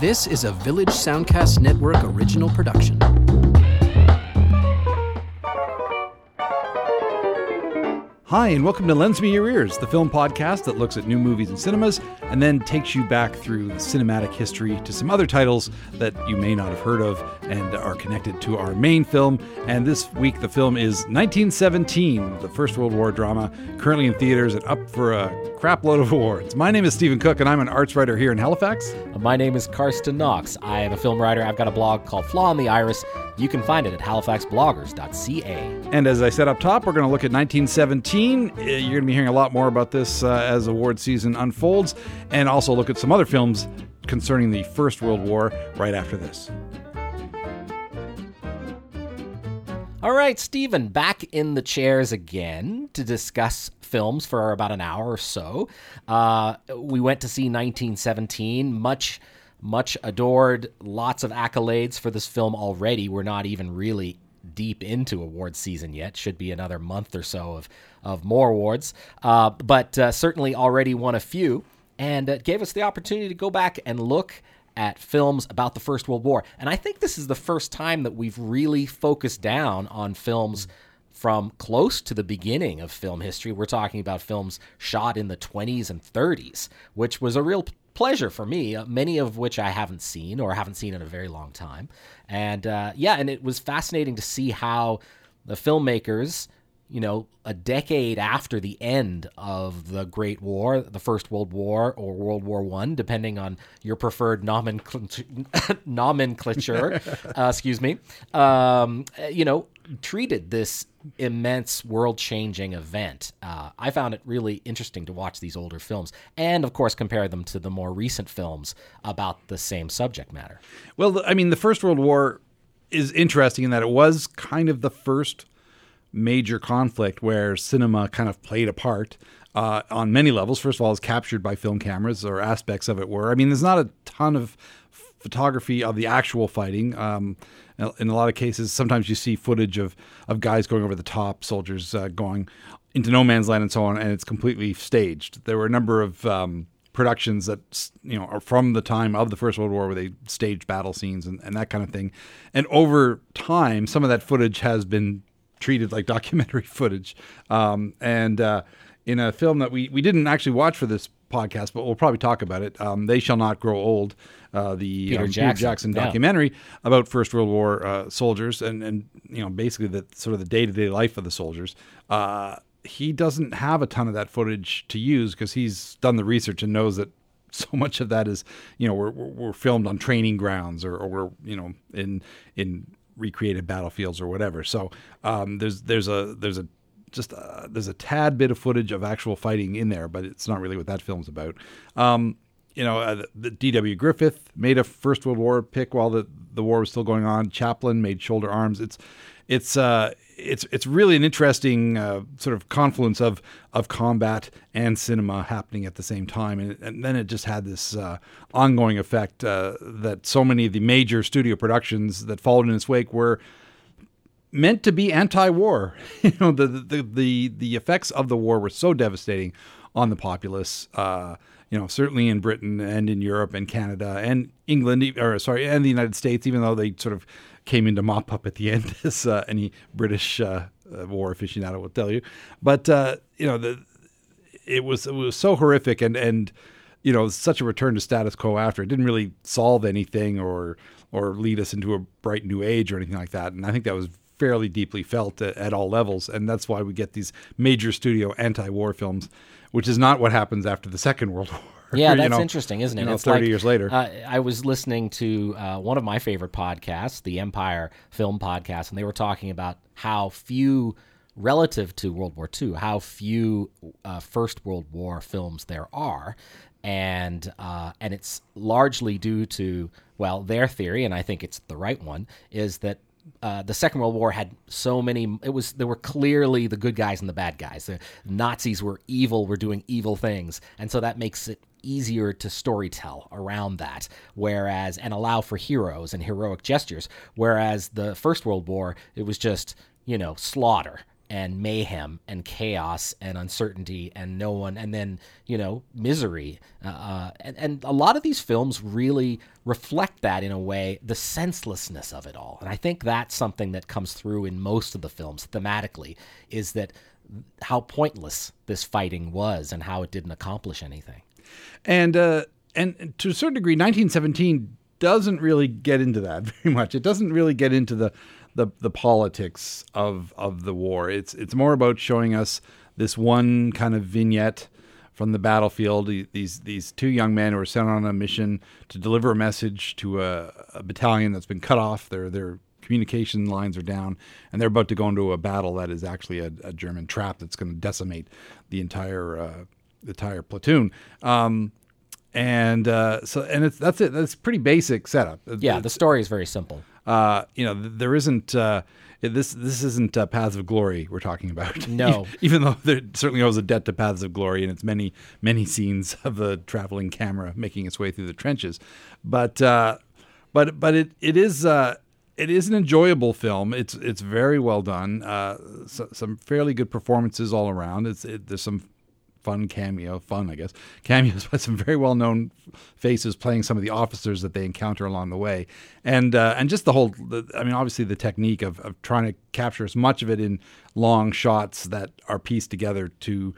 This is a Village Soundcast Network original production. Hi, and welcome to Lends Me Your Ears, the film podcast that looks at new movies in cinemas and then takes you back through the cinematic history to some other titles that you may not have heard of and are connected to our main film. And this week, the film is 1917, the First World War drama, currently in theaters and up for a crapload of awards. My name is Stephen Cook, and I'm an arts writer here in Halifax. My name is Carsten Knox. I am a film writer. I've got a blog called Flaw in the Iris. You can find it at halifaxbloggers.ca. And as I said up top, we're going to look at 1917. Uh, You're going to be hearing a lot more about this uh, as award season unfolds, and also look at some other films concerning the First World War right after this. All right, Stephen, back in the chairs again to discuss films for about an hour or so. Uh, we went to see 1917, much, much adored, lots of accolades for this film already. We're not even really deep into award season yet. Should be another month or so of, of more awards, uh, but uh, certainly already won a few. And it gave us the opportunity to go back and look at films about the First World War. And I think this is the first time that we've really focused down on films from close to the beginning of film history. We're talking about films shot in the 20s and 30s, which was a real pleasure for me, uh, many of which I haven't seen or haven't seen in a very long time. And uh, yeah, and it was fascinating to see how the filmmakers you know, a decade after the end of the Great War, the First World War or World War One, depending on your preferred nomenclature, nomenclature uh, excuse me, um, you know, treated this immense world-changing event. Uh, I found it really interesting to watch these older films, and of course, compare them to the more recent films about the same subject matter. Well, I mean, the First World War is interesting in that it was kind of the first major conflict where cinema kind of played a part uh, on many levels. First of all, is captured by film cameras, or aspects of it were. I mean, there's not a ton of photography of the actual fighting. Um, in a lot of cases, sometimes you see footage of of guys going over the top, soldiers uh, going into no man's land, and so on, and it's completely staged. There were a number of um, productions that you know are from the time of the First World War where they staged battle scenes and, and that kind of thing. And over time, some of that footage has been treated like documentary footage. Um, and uh, in a film that we, we didn't actually watch for this podcast, but we'll probably talk about it. Um, they Shall Not Grow Old, uh, the Peter um, Jackson, Jackson yeah. documentary about First World War uh, soldiers and, and, you know, basically the sort of the day to day life of the soldiers. Uh, he doesn't have a ton of that footage to use because he's done the research and knows that so much of that is, you know, we're, we're we're filmed on training grounds or, or we're, you know, in, in recreated battlefields or whatever. So um, there's there's a there's a just uh, there's a tad bit of footage of actual fighting in there, but it's not really what that film's about. Um, you know, uh, the D.W. Griffith made a First World War pick while the, the war was still going on. Chaplin made Shoulder Arms. It's it's uh, it's it's really an interesting uh, sort of confluence of of combat and cinema happening at the same time, and, and then it just had this uh, ongoing effect uh, that so many of the major studio productions that followed in its wake were meant to be anti-war. you know, the, the the the effects of the war were so devastating on the populace. Uh, you know, certainly in Britain and in Europe and Canada and England, or sorry, and the United States, even though they sort of came into mop up at the end, as uh, any British uh, uh, war aficionado will tell you. But uh, you know, the it was it was so horrific and and you know such a return to status quo after it didn't really solve anything or or lead us into a bright new age or anything like that. And I think that was fairly deeply felt at, at all levels, and that's why we get these major studio anti-war films, which is not what happens after the Second World War. Yeah, you know, interesting, isn't it? you know, It's 30 like, years later. Uh, I was listening to uh, one of my favorite podcasts, the Empire Film Podcast, and they were talking about how few, relative to World War II, how few uh, First World War films there are. And uh, and it's largely due to well their theory, and I think it's the right one, is that uh, the Second World War had so many. It was there were clearly the good guys and the bad guys. The Nazis were evil, were doing evil things, and so that makes it easier to storytell around that. Whereas and allow for heroes and heroic gestures. Whereas the First World War, it was just you know slaughter and mayhem and chaos and uncertainty and no one and then you know misery. Uh, uh, and, and a lot of these films really reflect that in a way the senselessness of it all. And i think that's something that comes through in most of the films thematically is that how pointless this fighting was and how it didn't accomplish anything. And uh, and to a certain degree 1917 doesn't really get into that very much. It doesn't really get into the the the politics of of the war. It's it's more about showing us this one kind of vignette from the battlefield. These these two young men who are sent on a mission to deliver a message to a, a battalion that's been cut off. Their their communication lines are down, and they're about to go into a battle that is actually a, a German trap that's going to decimate the entire uh, the entire platoon. Um, and uh, so, and it's that's it. That's pretty basic setup. Yeah, the story is very simple uh, you know, there isn't uh, this this isn't uh, Paths of Glory we're talking about. No, even though there certainly owes a debt to Paths of Glory and its many many scenes of the traveling camera making its way through the trenches, but uh, but but it it is. Uh, it is an enjoyable film. It's it's very well done. Uh, so, some fairly good performances all around. It's it, there's some fun cameo, fun I guess, cameos by some very well known faces playing some of the officers that they encounter along the way, and uh, and just the whole. The, I mean, obviously the technique of of trying to capture as much of it in long shots that are pieced together to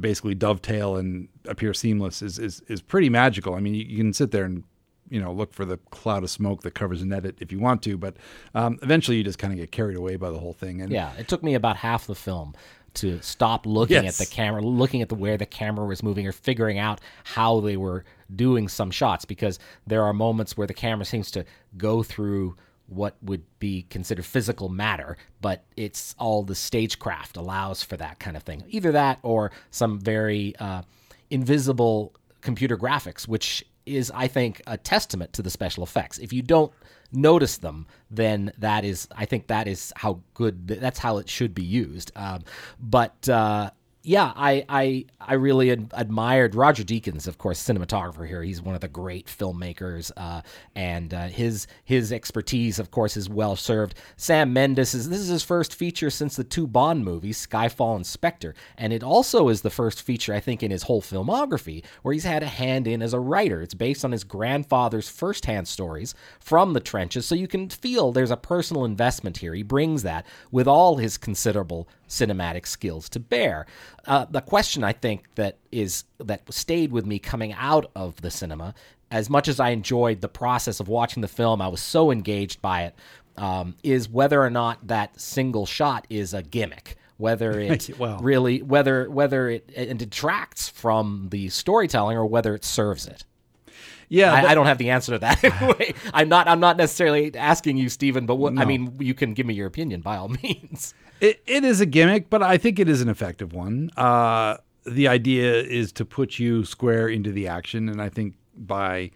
basically dovetail and appear seamless is is is pretty magical. I mean, you, you can sit there and you know look for the cloud of smoke that covers an edit if you want to but um, eventually you just kind of get carried away by the whole thing and yeah it took me about half the film to stop looking yes. at the camera, looking at the where the camera was moving, or figuring out how they were doing some shots. Because there are moments where the camera seems to go through what would be considered physical matter, but it's all the stagecraft allows for that kind of thing. Either that or some very uh, invisible computer graphics, which is, I think, a testament to the special effects. If you don't notice them, then that is, I think that is how good, that's how it should be used. Um, but uh, yeah, I I I really ad- admired Roger Deakins, of course, cinematographer here. He's one of the great filmmakers, uh, and uh, his his expertise, of course, is well served. Sam Mendes is this is his first feature since the two Bond movies, Skyfall and Spectre, and it also is the first feature I think in his whole filmography where he's had a hand in as a writer. It's based on his grandfather's firsthand stories from the trenches, so you can feel there's a personal investment here. He brings that with all his considerable cinematic skills to bear. Uh, the question I think that is that stayed with me coming out of the cinema, as much as I enjoyed the process of watching the film, I was so engaged by it. Um, is whether or not that single shot is a gimmick whether it well. really whether whether it, it, detracts from the storytelling or whether it serves it. Yeah, I, I don't have the answer to that. I'm not. I'm not necessarily asking you, Stephen. But what no. I mean, you can give me your opinion by all means. It, it is a gimmick, but I think it is an effective one. Uh, the idea is to put you square into the action, and I think by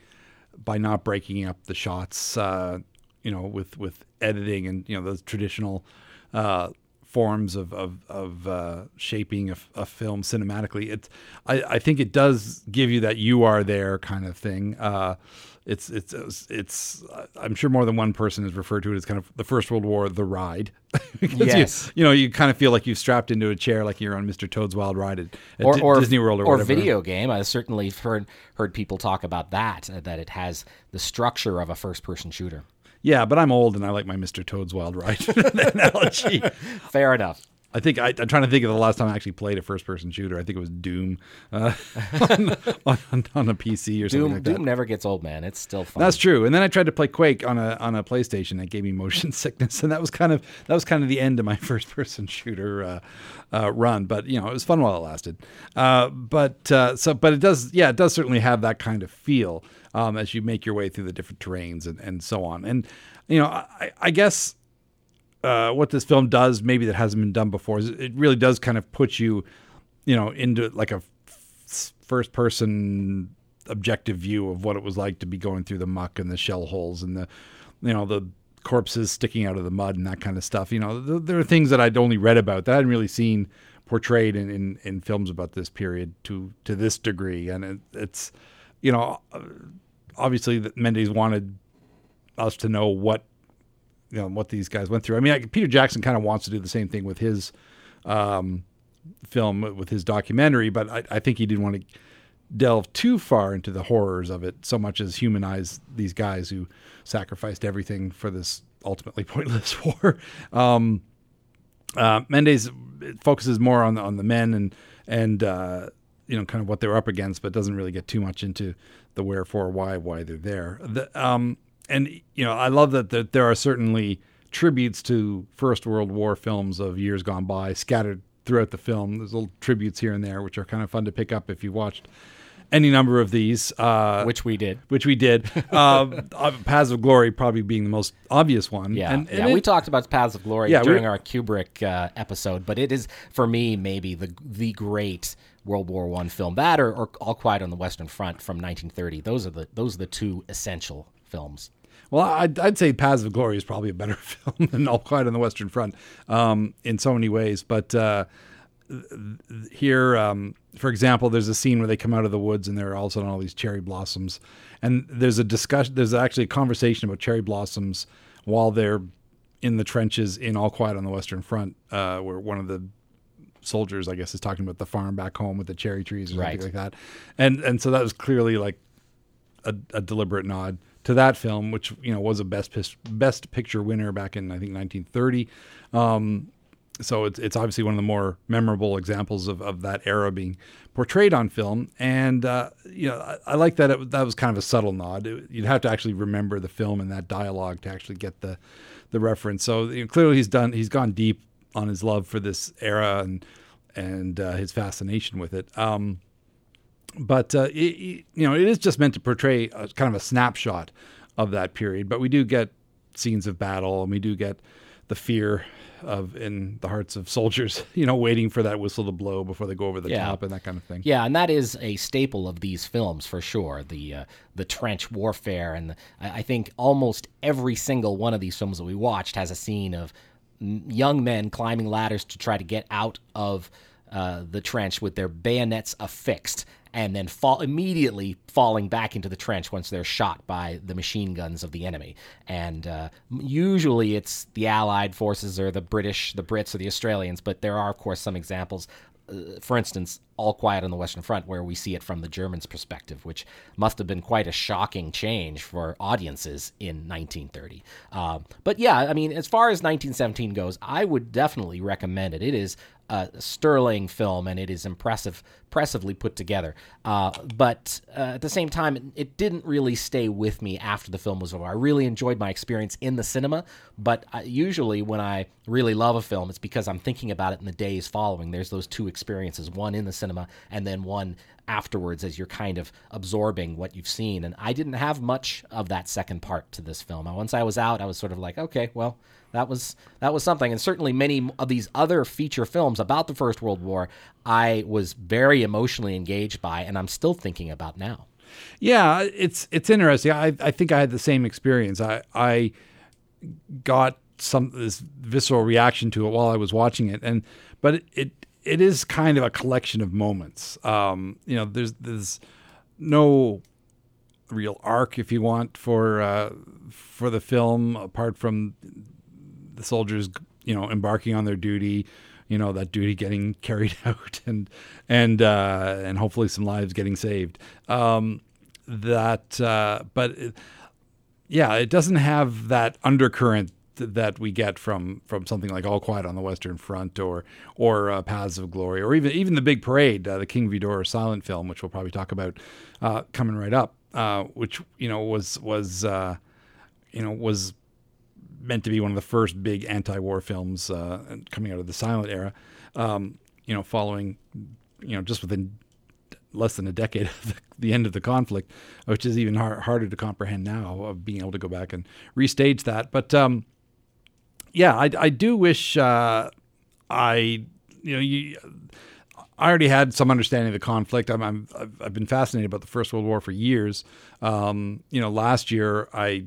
by not breaking up the shots, uh, you know, with with editing and you know those traditional uh, forms of of, of uh, shaping a, a, film cinematically. It's I, I, think it does give you that you are there kind of thing. Uh, it's it's it's I'm sure more than one person has referred to it as kind of the First World War, the ride. yes, you, you, know you kind of feel like you've strapped into a chair, like you're on Mr. Toad's Wild Ride at, at or, or, Disney World or, or whatever. video game. I've certainly heard heard people talk about that uh, that it has the structure of a first person shooter. Yeah, but I'm old and I like my Mr. Toad's Wild Ride analogy. Fair enough. I think I, am trying to think of the last time I actually played a first-person shooter. I think it was Doom uh, on, on, on, a PC or something Doom, like that. Doom never gets old, man. It's still fun. That's true. And then I tried to play Quake on a on a PlayStation. It gave me motion sickness, and that was kind of that was kind of the end of my first-person shooter uh, uh, run. But you know, it was fun while it lasted. Uh, but uh, so, but it does, yeah, it does certainly have that kind of feel um, as you make your way through the different terrains and, and so on. And you know, I, I guess uh, what this film does, maybe that hasn't been done before, is it really does kind of put you, you know, into like a first person objective view of what it was like to be going through the muck and the shell holes and the, you know, the corpses sticking out of the mud and that kind of stuff. You know, th- there are things that I'd only read about that I hadn't really seen portrayed in, in, in films about this period to to this degree, and it, it's, you know, obviously Mendes wanted us to know what you know what these guys went through. I mean, Peter Jackson kind of wants to do the same thing with his um, film with his documentary, but I, I think he didn't want to delve too far into the horrors of it so much as humanize these guys who sacrificed everything for this ultimately pointless war. Um, uh, Mendes focuses more on the, on the men and and uh, you know kind of what they're up against, but doesn't really get too much into the wherefore, why, why they're there. The, um, and you know, I love that, that there are certainly tributes to First World War films of years gone by scattered throughout the film. There's little tributes here and there, which are kind of fun to pick up if you watched any number of these, uh, which we did. Which we did. uh, Paths of Glory probably being the most obvious one. Yeah, and, yeah. it, we talked about Paths of Glory Yeah, during our Kubrick uh, episode, but it is for me maybe the the great World War One film. That or, or All Quiet on the Western Front from 1930. Those are the those are the two essential films. Well, I'd, I'd say Paths of Glory is probably a better film than All Quiet on the Western Front um, in so many ways. But uh, here, um, for example, there's a scene where they come out of the woods and there are all of a sudden all these cherry blossoms. And there's a discussion, there's actually a conversation about cherry blossoms while they're in the trenches in All Quiet on the Western Front, uh, where one of the soldiers, I guess, is talking about the farm back home with the cherry trees or Right. something like that. And and so that was clearly like a, a deliberate nod to that film, which you know was a best best picture winner back in I think 1930. Um, so it's it's obviously one of the more memorable examples of, of that era being portrayed on film, and uh, you know I, I like that it, that was kind of a subtle nod. It- you'd have to actually remember the film and that dialogue to actually get the the reference. So you know, clearly he's done he's gone deep on his love for this era and and uh, his fascination with it. Um, but uh, it, it- you know it is just meant to portray a, kind of a snapshot of that period but we do get scenes of battle and we do get the fear of in the hearts of soldiers you know waiting for that whistle to blow before they go over the Yeah. top and that kind of thing Yeah, and that is a staple of these films for sure. The uh, the trench warfare, and the, I I think almost every single one of these films that we watched has a scene of young men climbing ladders to try to get out of uh, the trench with their bayonets affixed, and then fall immediately falling back into the trench once they're shot by the machine guns of the enemy. And uh, usually it's the Allied forces or the British, the Brits or the Australians, but there are of course some examples uh, for instance, All Quiet on the Western Front, where we see it from the Germans' perspective, which must have been quite a shocking change for audiences in 1930. Uh, but yeah, I mean, as far as 1917 goes, I would definitely recommend it. It is a sterling film and it is impressive, impressively put together. Uh, but uh, at the same time, it, didn't really stay with me after the film was over. I really enjoyed my experience in the cinema, but uh, usually when I really love a film, it's because I'm thinking about it in the days following. There's those two experiences, one in the cinema and then one afterwards as you're kind of absorbing what you've seen. And I didn't have much of that second part to this film. Once I was out, I was sort of like, okay, well, that was that was something. And certainly many of these other feature films about the First World War, I was very emotionally engaged by, and I'm still thinking about now. Yeah, it's it's interesting. I I think I had the same experience. I I got some this visceral reaction to it while I was watching it, and but it it, it is kind of a collection of moments. Um, you know, there's there's no real arc, if you want, for uh, for the film apart from the soldiers, you know, embarking on their duty. You know that duty getting carried out, and and uh, and hopefully some lives getting saved. Um, that, uh, but it, yeah, it doesn't have that undercurrent that we get from from something like All Quiet on the Western Front or or uh, Paths of Glory or even even the Big Parade, uh, the King Vidor silent film, which we'll probably talk about uh, coming right up, uh, which you know was was uh, you know was meant to be one of the first big anti-war films uh, coming out of the silent era. Um, you know, following you know just within less than a decade of the, end of the conflict, which is even har- harder to comprehend now of being able to go back and restage that. But um, yeah, I, I do wish uh, I you know you. I already had some understanding of the conflict. I'm, I'm I've, been fascinated about the First World War for years. Um, you know, last year I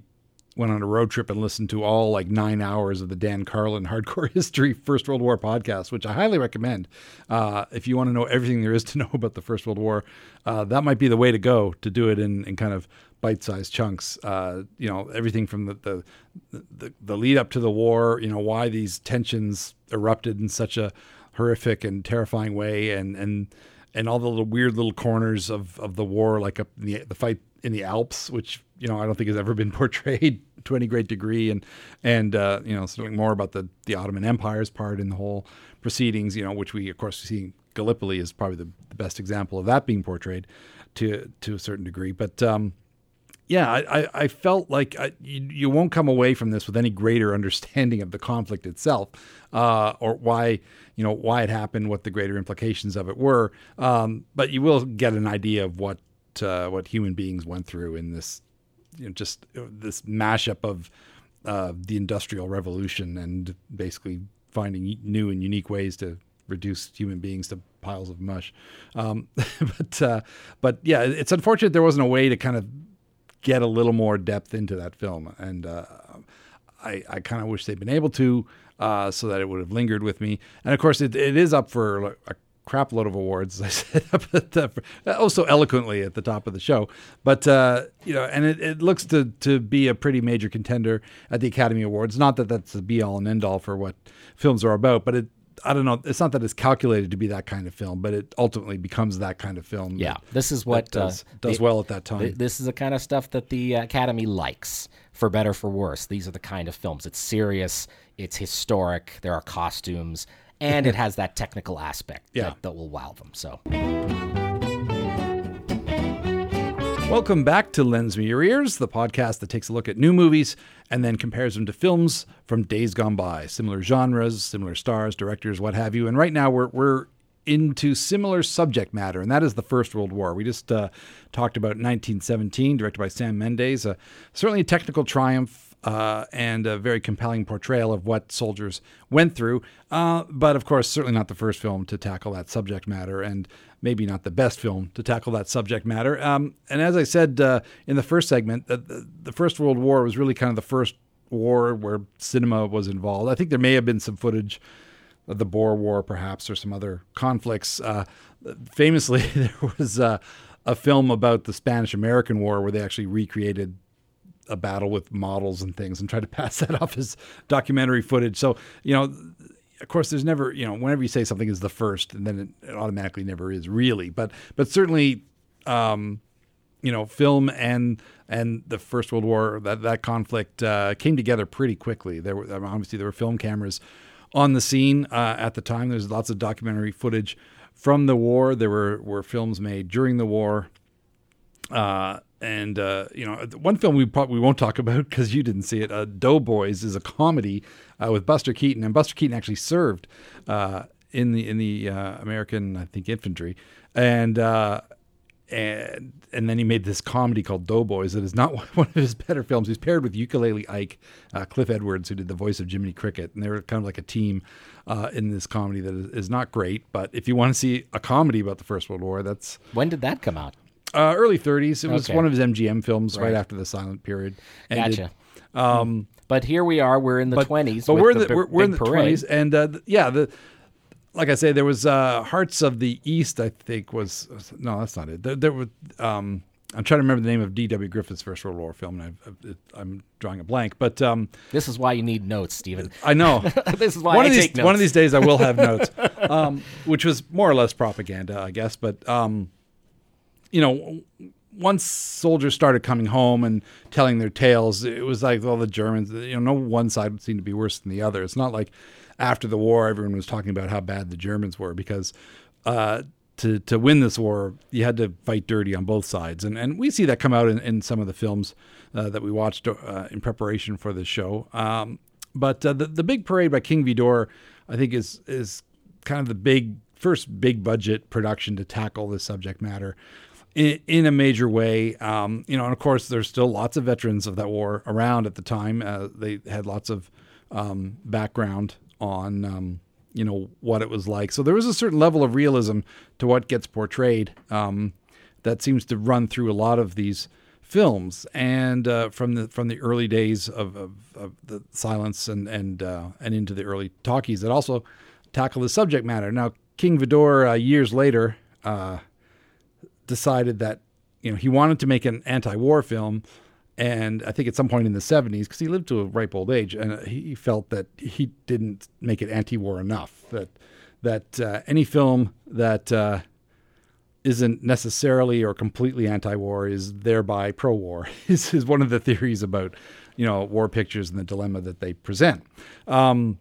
went on a road trip and listened to all like nine hours of the Dan Carlin Hardcore History First World War podcast, which I highly recommend. Uh, if you want to know everything there is to know about the First World War, uh, that might be the way to go to do it in, in kind of bite-sized chunks. Uh, you know, everything from the, the the the lead up to the war. You know, why these tensions erupted in such a horrific and terrifying way, and and and all the little weird little corners of of the war, like in the the fight in the Alps, which you know I don't think has ever been portrayed to any great degree, and and uh, you know something more about the the Ottoman Empire's part in the whole proceedings, you know, which we of course see Gallipoli is probably the, the best example of that being portrayed to to a certain degree, but. Um, yeah, I, I felt like I, you, you, won't come away from this with any greater understanding of the conflict itself, uh, or why you know why it happened, what the greater implications of it were. Um, but you will get an idea of what uh, what human beings went through in this, you know, just uh, this mashup of uh, the industrial revolution and basically finding new and unique ways to reduce human beings to piles of mush. Um, but uh, but yeah, it's unfortunate there wasn't a way to kind of get a little more depth into that film, and uh, I, I kind of wish they'd been able to, uh, so that it would have lingered with me. And of course, it, it is up for a crap load of awards, as I said up at the, also eloquently at the top of the show. But uh, you know, and it, it looks to to be a pretty major contender at the Academy Awards. Not that that's the be all and end all for what films are about, but it I don't know. It's not that it's calculated to be that kind of film, but it ultimately becomes that kind of film. Yeah, that, this is what does, uh, does the, well at that time. this is the kind of stuff that the Academy likes, for better for worse. These are the kind of films. It's serious. It's historic. There are costumes, and it has that technical aspect yeah. that, that will wow them. So. Welcome back to Lends Me Your Ears, the podcast that takes a look at new movies and then compares them to films from days gone by, similar genres, similar stars, directors, what have you. And right now we're we're into similar subject matter, and that is the First World War. We just uh, talked about 1917, directed by Sam Mendes. Uh, certainly a technical triumph uh, and a very compelling portrayal of what soldiers went through. Uh, but of course, certainly not the first film to tackle that subject matter, and maybe not the best film to tackle that subject matter. Um, and as I said uh, in the first segment, the, the First World War was really kind of the first war where cinema was involved. I think there may have been some footage of the Boer War, perhaps, or some other conflicts. Uh, famously, there was uh, a film about the Spanish American War where they actually recreated a battle with models and things and tried to pass that off as documentary footage. So, you know, of course, there's never, you know, whenever you say something is the first, and then it, it automatically never is really. But, but certainly, um, you know, film and and the First World War, that that conflict uh, came together pretty quickly. There were obviously there were film cameras on the scene uh, at the time. There's lots of documentary footage from the war. There were were films made during the war. Uh, and uh, you know, one film we probably won't talk about because you didn't see it. Uh, Doughboys is a comedy uh, with Buster Keaton, and Buster Keaton actually served uh, in the in the uh, American, I think, infantry, and uh, and and then he made this comedy called Doughboys that is not one of his better films. He's paired with Ukulele Ike, Cliff Edwards, who did the voice of Jiminy Cricket, and they were kind of like a team in this comedy that is not great. But if you want to see a comedy about the First World War, that's when did that come out? Uh, early 30s. It was okay. one of his MGM films right. right, after the silent period. Ended. Gotcha. Um, but here we are. We're in the but, 20s. But we're, the, the, we're, we're in the parade. 20s. And uh, yeah, the like I say, there was uh, Hearts of the East, I think was, no, that's not it. There, there were, um, I'm trying to remember the name of D.W. Griffith's First World War film, and i am drawing a blank. But um, this is why you need notes, Stephen. I know. this is why one I of these, One of these days, I will have notes, um, which was more or less propaganda, I guess. But um, you know, once soldiers started coming home and telling their tales, it was like all the Germans. You know, no one side seemed to be worse than the other. It's not like after the war everyone was talking about how bad the Germans were because uh, to to win this war you had to fight dirty on both sides, and and we see that come out in, in some of the films uh, that we watched uh, in preparation for this show. Um, but uh, the the big parade by King Vidor, I think, is is kind of the big first big budget production to tackle this subject matter in, a major way. Um, you know, and of course, there's still lots of veterans of that war around at the time. Uh, they had lots of um, background on, um, you know, what it was like. So there was a certain level of realism to what gets portrayed um, that seems to run through a lot of these films. And uh, from the from the early days of, of, of the silence and and uh, and into the early talkies that also tackle the subject matter. Now, King Vidor, uh, years later uh, decided that you know he wanted to make an anti-war film, and I think at some point in the '70s, because he lived to a ripe old age, and he felt that he didn't make it anti-war enough. That that uh, any film that uh, isn't necessarily or completely anti-war is thereby pro-war. This is one of the theories about you know war pictures and the dilemma that they present. Um,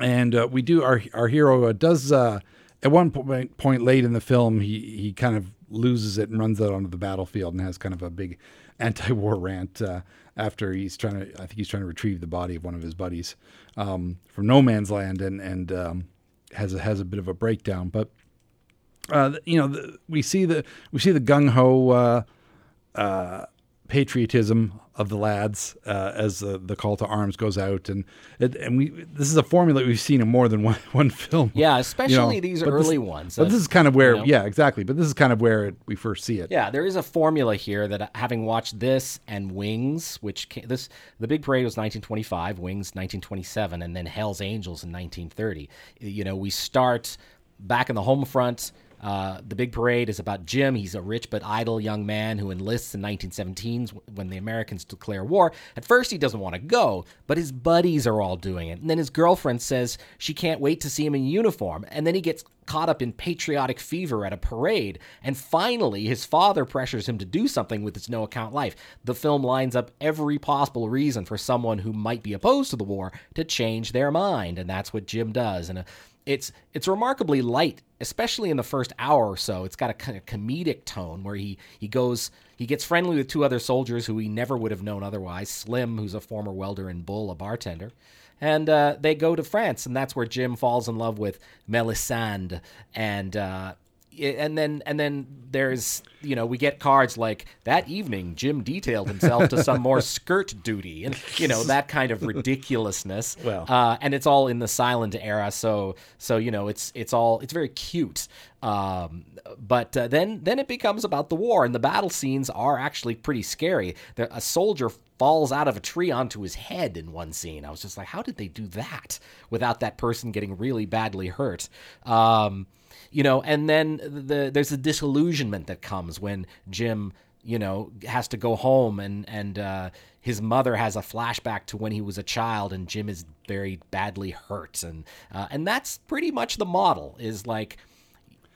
and uh, we do our our hero uh, does uh, at one point, point late in the film he he kind of loses it and runs out onto the battlefield and has kind of a big anti-war rant uh, after he's trying to I think he's trying to retrieve the body of one of his buddies um, from no man's land and and um, has a, has a bit of a breakdown. But uh, you know the, we see the we see the gung ho uh, uh, patriotism of the lads uh, as the, the call to arms goes out, and it, and we this is a formula we've seen in more than one, one film. Yeah, especially You know, these early this- ones. But Uh, this is kind of where, you know. yeah, exactly. But this is kind of where it, we first see it. Yeah, there is a formula here that uh, having watched this and Wings, which ca this the Big Parade was 1925, Wings 1927, and then Hell's Angels in 1930. You know, we start back in the home front. Uh, the Big Parade is about Jim. He's a rich but idle young man who enlists in 1917 when the Americans declare war. At first, he doesn't want to go, but his buddies are all doing it. And then his girlfriend says she can't wait to see him in uniform. And then he gets caught up in patriotic fever at a parade. And finally, his father pressures him to do something with his no account life. The film lines up every possible reason for someone who might be opposed to the war to change their mind. And that's what Jim does. And uh, it's it's remarkably light, especially in the first hour or so. It's got a kind of comedic tone where he he goes he gets friendly with two other soldiers who he never would have known otherwise. Slim, who's a former welder, and Bull, a bartender and uh, they go to France, and that's where Jim falls in love with Melisande, and uh, and then and then there's you know we get cards like that evening Jim detailed himself to some more skirt duty, and you know that kind of ridiculousness. Well. uh, and it's all in the silent era, so so you know it's it's all it's very cute. Um, but uh, then then it becomes about the war, and the battle scenes are actually pretty scary. There, a soldier falls out of a tree onto his head in one scene. I was just like, how did they do that without that person getting really badly hurt? Um, you know, and then the there's a disillusionment that comes when Jim, you know, has to go home and and uh, his mother has a flashback to when he was a child and Jim is very badly hurt and uh, and that's pretty much the model is like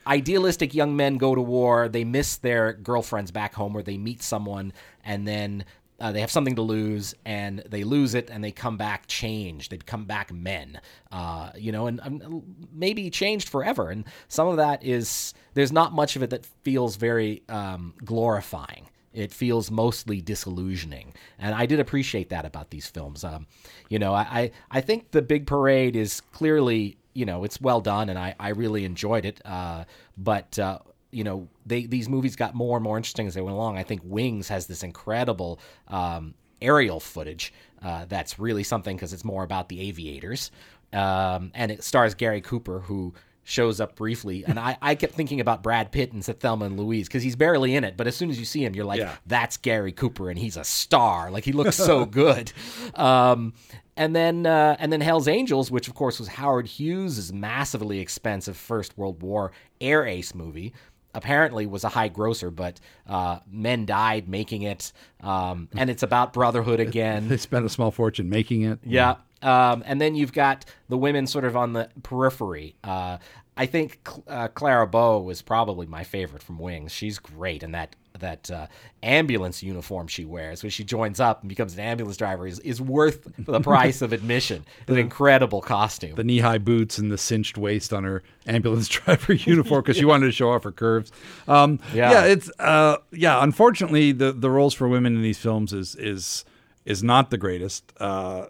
idealistic young men go to war. They miss their girlfriends back home or they meet someone and then uh, they have something to lose and they lose it and they come back changed. They come back men, uh, you know, and um, maybe changed forever. And some of that is, there's not much of it that feels very um, glorifying. It feels mostly disillusioning, and I did appreciate that about these films. Um, you know, I, I think the Big Parade is clearly you know it's well done, and I I really enjoyed it. Uh, but uh, you know, they these movies got more and more interesting as they went along. I think Wings has this incredible um, aerial footage uh, that's really something because it's more about the aviators, um, and it stars Gary Cooper who shows up briefly. And I, I kept thinking about brad pitt and thelma and louise because he's barely in it. But as soon as you see him you're like Yeah. that's gary cooper and he's a star. Like he looks so good. Um, and then uh, and then hell's angels which of course was howard hughes' massively expensive first world war air ace movie apparently was a high grosser but uh, men died making it um, and it's about brotherhood again They spent a small fortune making it. yeah. Um, and then you've got the women sort of on the periphery. Uh, I think Cl- uh, Clara Bow was probably my favorite from Wings. She's great in that that uh, ambulance uniform she wears when she joins up and becomes an ambulance driver is, is worth the price of admission. An incredible costume. the knee-high boots and the cinched waist on her ambulance driver uniform because she wanted to show off her curves. Um, Yeah. yeah, it's uh, yeah. Unfortunately, the the roles for women in these films is is is not the greatest. Uh,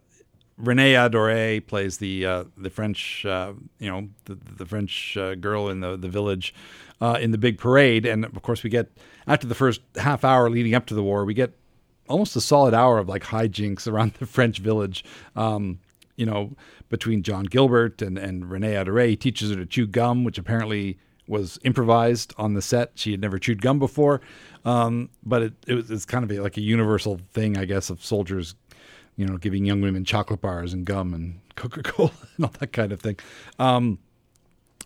Renée Adorée plays the uh, the French, uh, you know, the, the French uh, girl in the the village uh, in the big parade, and of course we get after the first half hour leading up to the war, we get almost a solid hour of like hijinks around the French village. Um, you know, between John Gilbert and and Renée Adorée, he teaches her to chew gum, which apparently was improvised on the set. She had never chewed gum before, um, but it, it was it's kind of a, like a universal thing, I guess, of soldiers you know, giving young women chocolate bars and gum and Coca Cola and all that kind of thing. Um,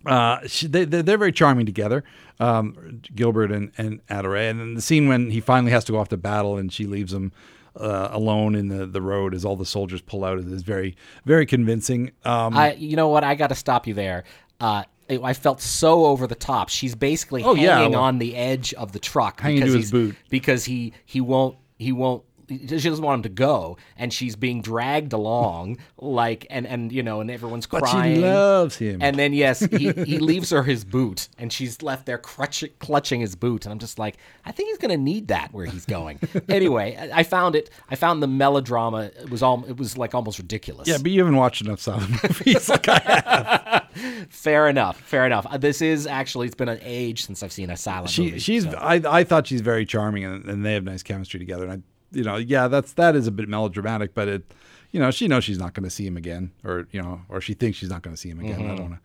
uh, she, they, they're, very charming together, um, Gilbert and, and Adorée. And then the scene when he finally has to go off to battle and she leaves him uh, alone in the, the road as all the soldiers pull out is very, very convincing. Um, I, you know what? I got to stop you there. Uh, I felt so over the top. She's basically Oh, yeah, hanging well- on the edge of the truck Hanging because to his boot. because he he won't he won't she doesn't want him to go and she's being dragged along like and and you know and everyone's crying. But she loves him. and then yes he, he leaves her his boot and she's left there crutch, clutching his boot and i'm just like i think he's gonna need that where he's going anyway I, I found it i found the melodrama it was all it was like almost ridiculous yeah, but you haven't watched enough silent movies like I have. fair enough fair enough Uh, this is actually it's been an age since i've seen a silent She, movie she's. so- I, I thought she's very charming, and, and they have nice chemistry together. And I, you know, yeah, that's that is a bit melodramatic, but it, you know, she knows she's not going to see him again, or you know, or she thinks she's not going to see him again. I don't want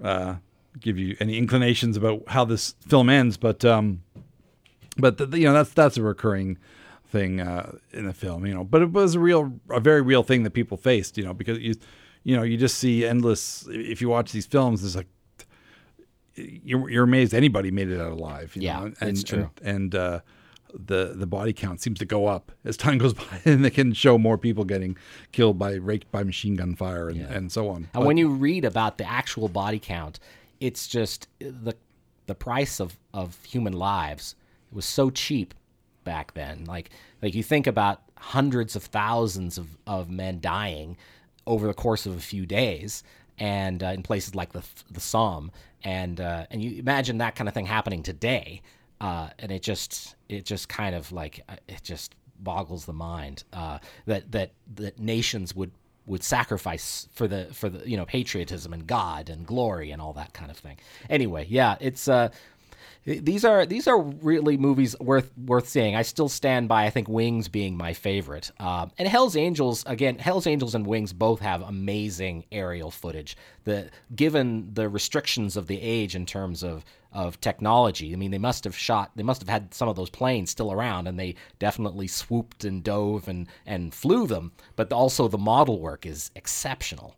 to uh, give you any inclinations about how this film ends, but um, but the, you know, that's that's a recurring thing uh, in the film, you know. But it was a real, a very real thing that people faced, you know, because you, you know, you just see endless. If you watch these films, there's like you're, you're amazed anybody made it out alive. You Yeah, know? it's true. And, and uh, the the body count seems to go up as time goes by, and they can show more people getting killed by raked by machine gun fire and, and so on. And when you read about the actual body count, it's just the the price of, of human lives was so cheap back then. Like like you think about hundreds of thousands of, of men dying over the course of a few days, and uh, in places like the the Somme, and uh, and you imagine that kind of thing happening today, uh, and it just it just kind of like uh, it just boggles the mind uh, that that that nations would would sacrifice for the for the you know patriotism and God and glory and all that kind of thing. Anyway, yeah, it's uh these are these are really movies worth worth seeing. I still stand by I think Wings being my favorite. Um, and Hell's Angels again, Hell's Angels and Wings both have amazing aerial footage. The given the restrictions of the age in terms of of technology. I mean, they must have shot. They must have had some of those planes still around, and they definitely swooped and dove and and flew them. But also the model work is exceptional.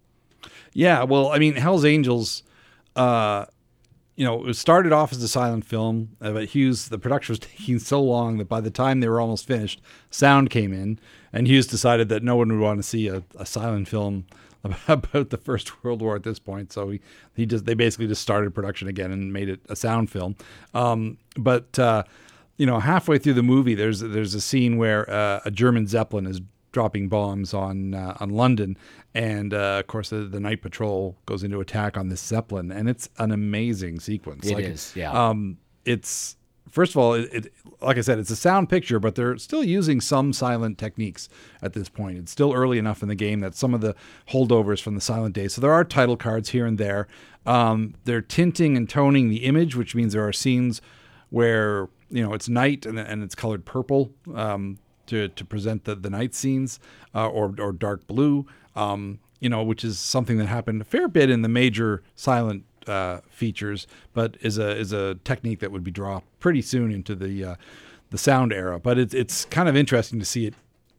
Yeah, well, I mean, Hell's Angels, uh, you know, it started off as a silent film, uh, but Hughes, the production was taking so long that by the time they were almost finished, sound came in, and Hughes decided that no one would want to see a, a silent film about the First World War at this point. So he, he just they basically just started production again and made it a sound film. Um, but uh, you know, halfway through the movie, there's there's a scene where uh, a German zeppelin is dropping bombs on uh, on London, and uh, of course the, the night patrol goes into attack on this zeppelin, and it's an amazing sequence. It is, is, yeah. Um, it's first of all, it, it like I said, it's a sound picture, but they're still using some silent techniques at this point. It's still early enough in the game that some of the holdovers from the silent days. So there are title cards here and there. Um, they're tinting and toning the image, which means there are scenes where you know it's night and, and it's colored purple um, to to present the the night scenes uh, or or dark blue. Um, you know, which is something that happened a fair bit in the major silent uh, features, but is a is a technique that would be dropped pretty soon into the uh, the sound era. But it's it's kind of interesting to see it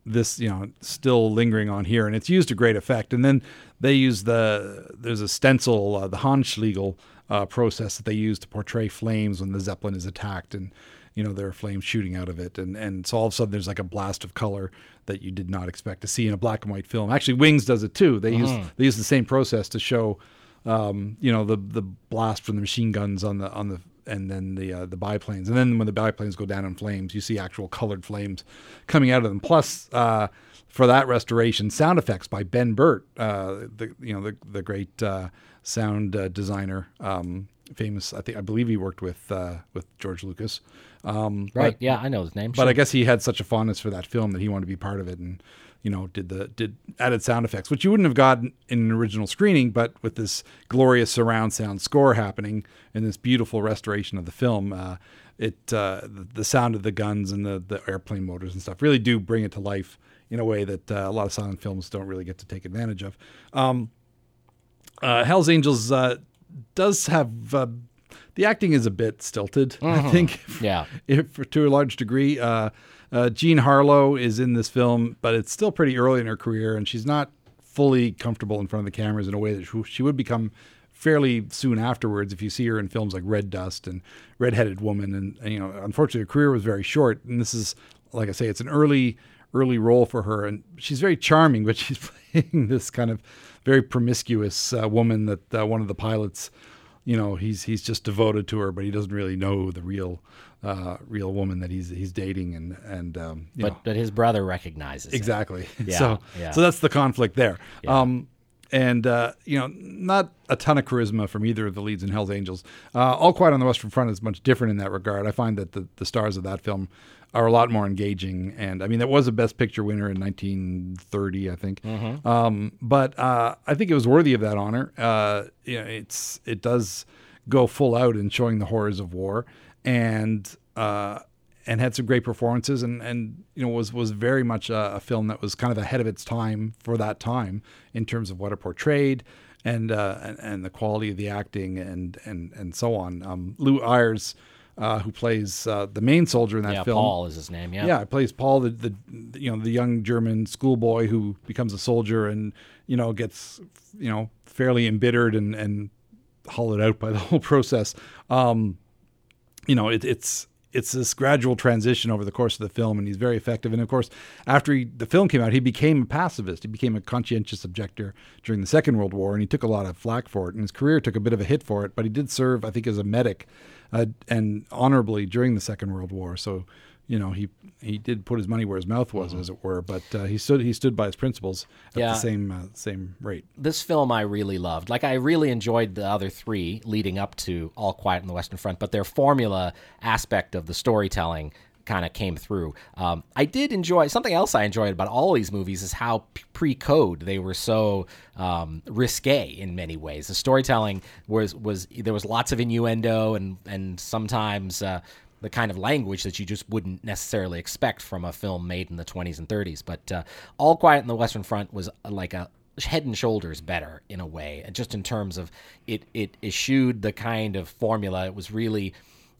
this you know still lingering on here, and it's used to great effect. And then they use the there's a stencil, uh, the Handschiegl uh, process that they use to portray flames when the zeppelin is attacked, and you know there are flames shooting out of it, and and so all of a sudden there's like a blast of color that you did not expect to see in a black and white film. Actually, Wings does it too. They use they use the same process to show um, you know the the blast from the machine guns on the on the and then the uh, the biplanes, and then when the biplanes go down in flames, you see actual colored flames coming out of them. Plus, uh, for that restoration, sound effects by Ben Burtt, uh, the you know the the great uh, sound uh, designer, um, famous. I think I believe he worked with uh, with George Lucas. Um, Right? but- yeah, I know his name. but sure. I guess he had such a fondness for that film that he wanted to be part of it, and you know, did the did added sound effects, which you wouldn't have gotten in an original screening, but with this glorious surround sound score happening and this beautiful restoration of the film, uh, it uh, the, the sound of the guns and the the airplane motors and stuff really do bring it to life in a way that uh, a lot of silent films don't really get to take advantage of. Um, uh, Hell's Angels uh, does have uh, the acting is a bit stilted, I think. Yeah. if, to a large degree. Uh, uh, Jean Harlow is in this film, but it's still pretty early in her career, and she's not fully comfortable in front of the cameras in a way that she- she would become fairly soon afterwards. If you see her in films like Red Dust and Redheaded Woman, and, and, you know, unfortunately, her career was very short, and this is like I say, it's an early early role for her, and she's very charming, but she's playing this kind of very promiscuous uh, woman that uh, one of the pilots, you know, he's he's just devoted to her, but he doesn't really know the real uh, real woman that he's he's dating, and and um, you But know, but his brother recognizes exactly. Yeah, so yeah. so that's the conflict there. Yeah. Um, and uh, you know, not a ton of charisma from either of the leads in Hell's Angels. Uh, All Quiet on the Western Front is much different in that regard. I find that the, the stars of that film are a lot more engaging, and I mean, that was a Best Picture winner in 1930, I think. Mm-hmm. Um, but uh, I think it was worthy of that honor. Uh, you know, it's it does go full out in showing the horrors of war, and uh, and had some great performances and and you know was was very much a, a film that was kind of ahead of its time for that time in terms of what it portrayed and uh, and, and the quality of the acting and and and so on. Um, Lew Ayres, uh, who plays uh, the main soldier in that Yeah, film, Paul is his name. Yeah. yeah, it plays Paul, the, the you know the young German schoolboy who becomes a soldier and you know gets you know fairly embittered and and hollowed out by the whole process. Um, you know, it, it's it's this gradual transition over the course of the film, and he's very effective. And of course, after he, the film came out, he became a pacifist. He became a conscientious objector during the Second World War, and he took a lot of flack for it. And his career took a bit of a hit for it, but he did serve, I think, as a medic, uh, and honorably during the Second World War. So, you know, he he did put his money where his mouth was, as it were. But uh, he stood he stood by his principles at Yeah. the same uh, same rate. this film I really loved. Like I really enjoyed the other three leading up to All Quiet on the Western Front, but their formula aspect of the storytelling kind of came through. Um, I did enjoy something else I enjoyed about all these movies is how pre-code they were so um, risque in many ways. The storytelling was was there was lots of innuendo and and sometimes. Uh, the kind of language that you just wouldn't necessarily expect from a film made in the 20s and 30s. But uh, All Quiet on the Western Front was uh, like a head and shoulders better in a way, just in terms of it. It eschewed the kind of formula. It was really,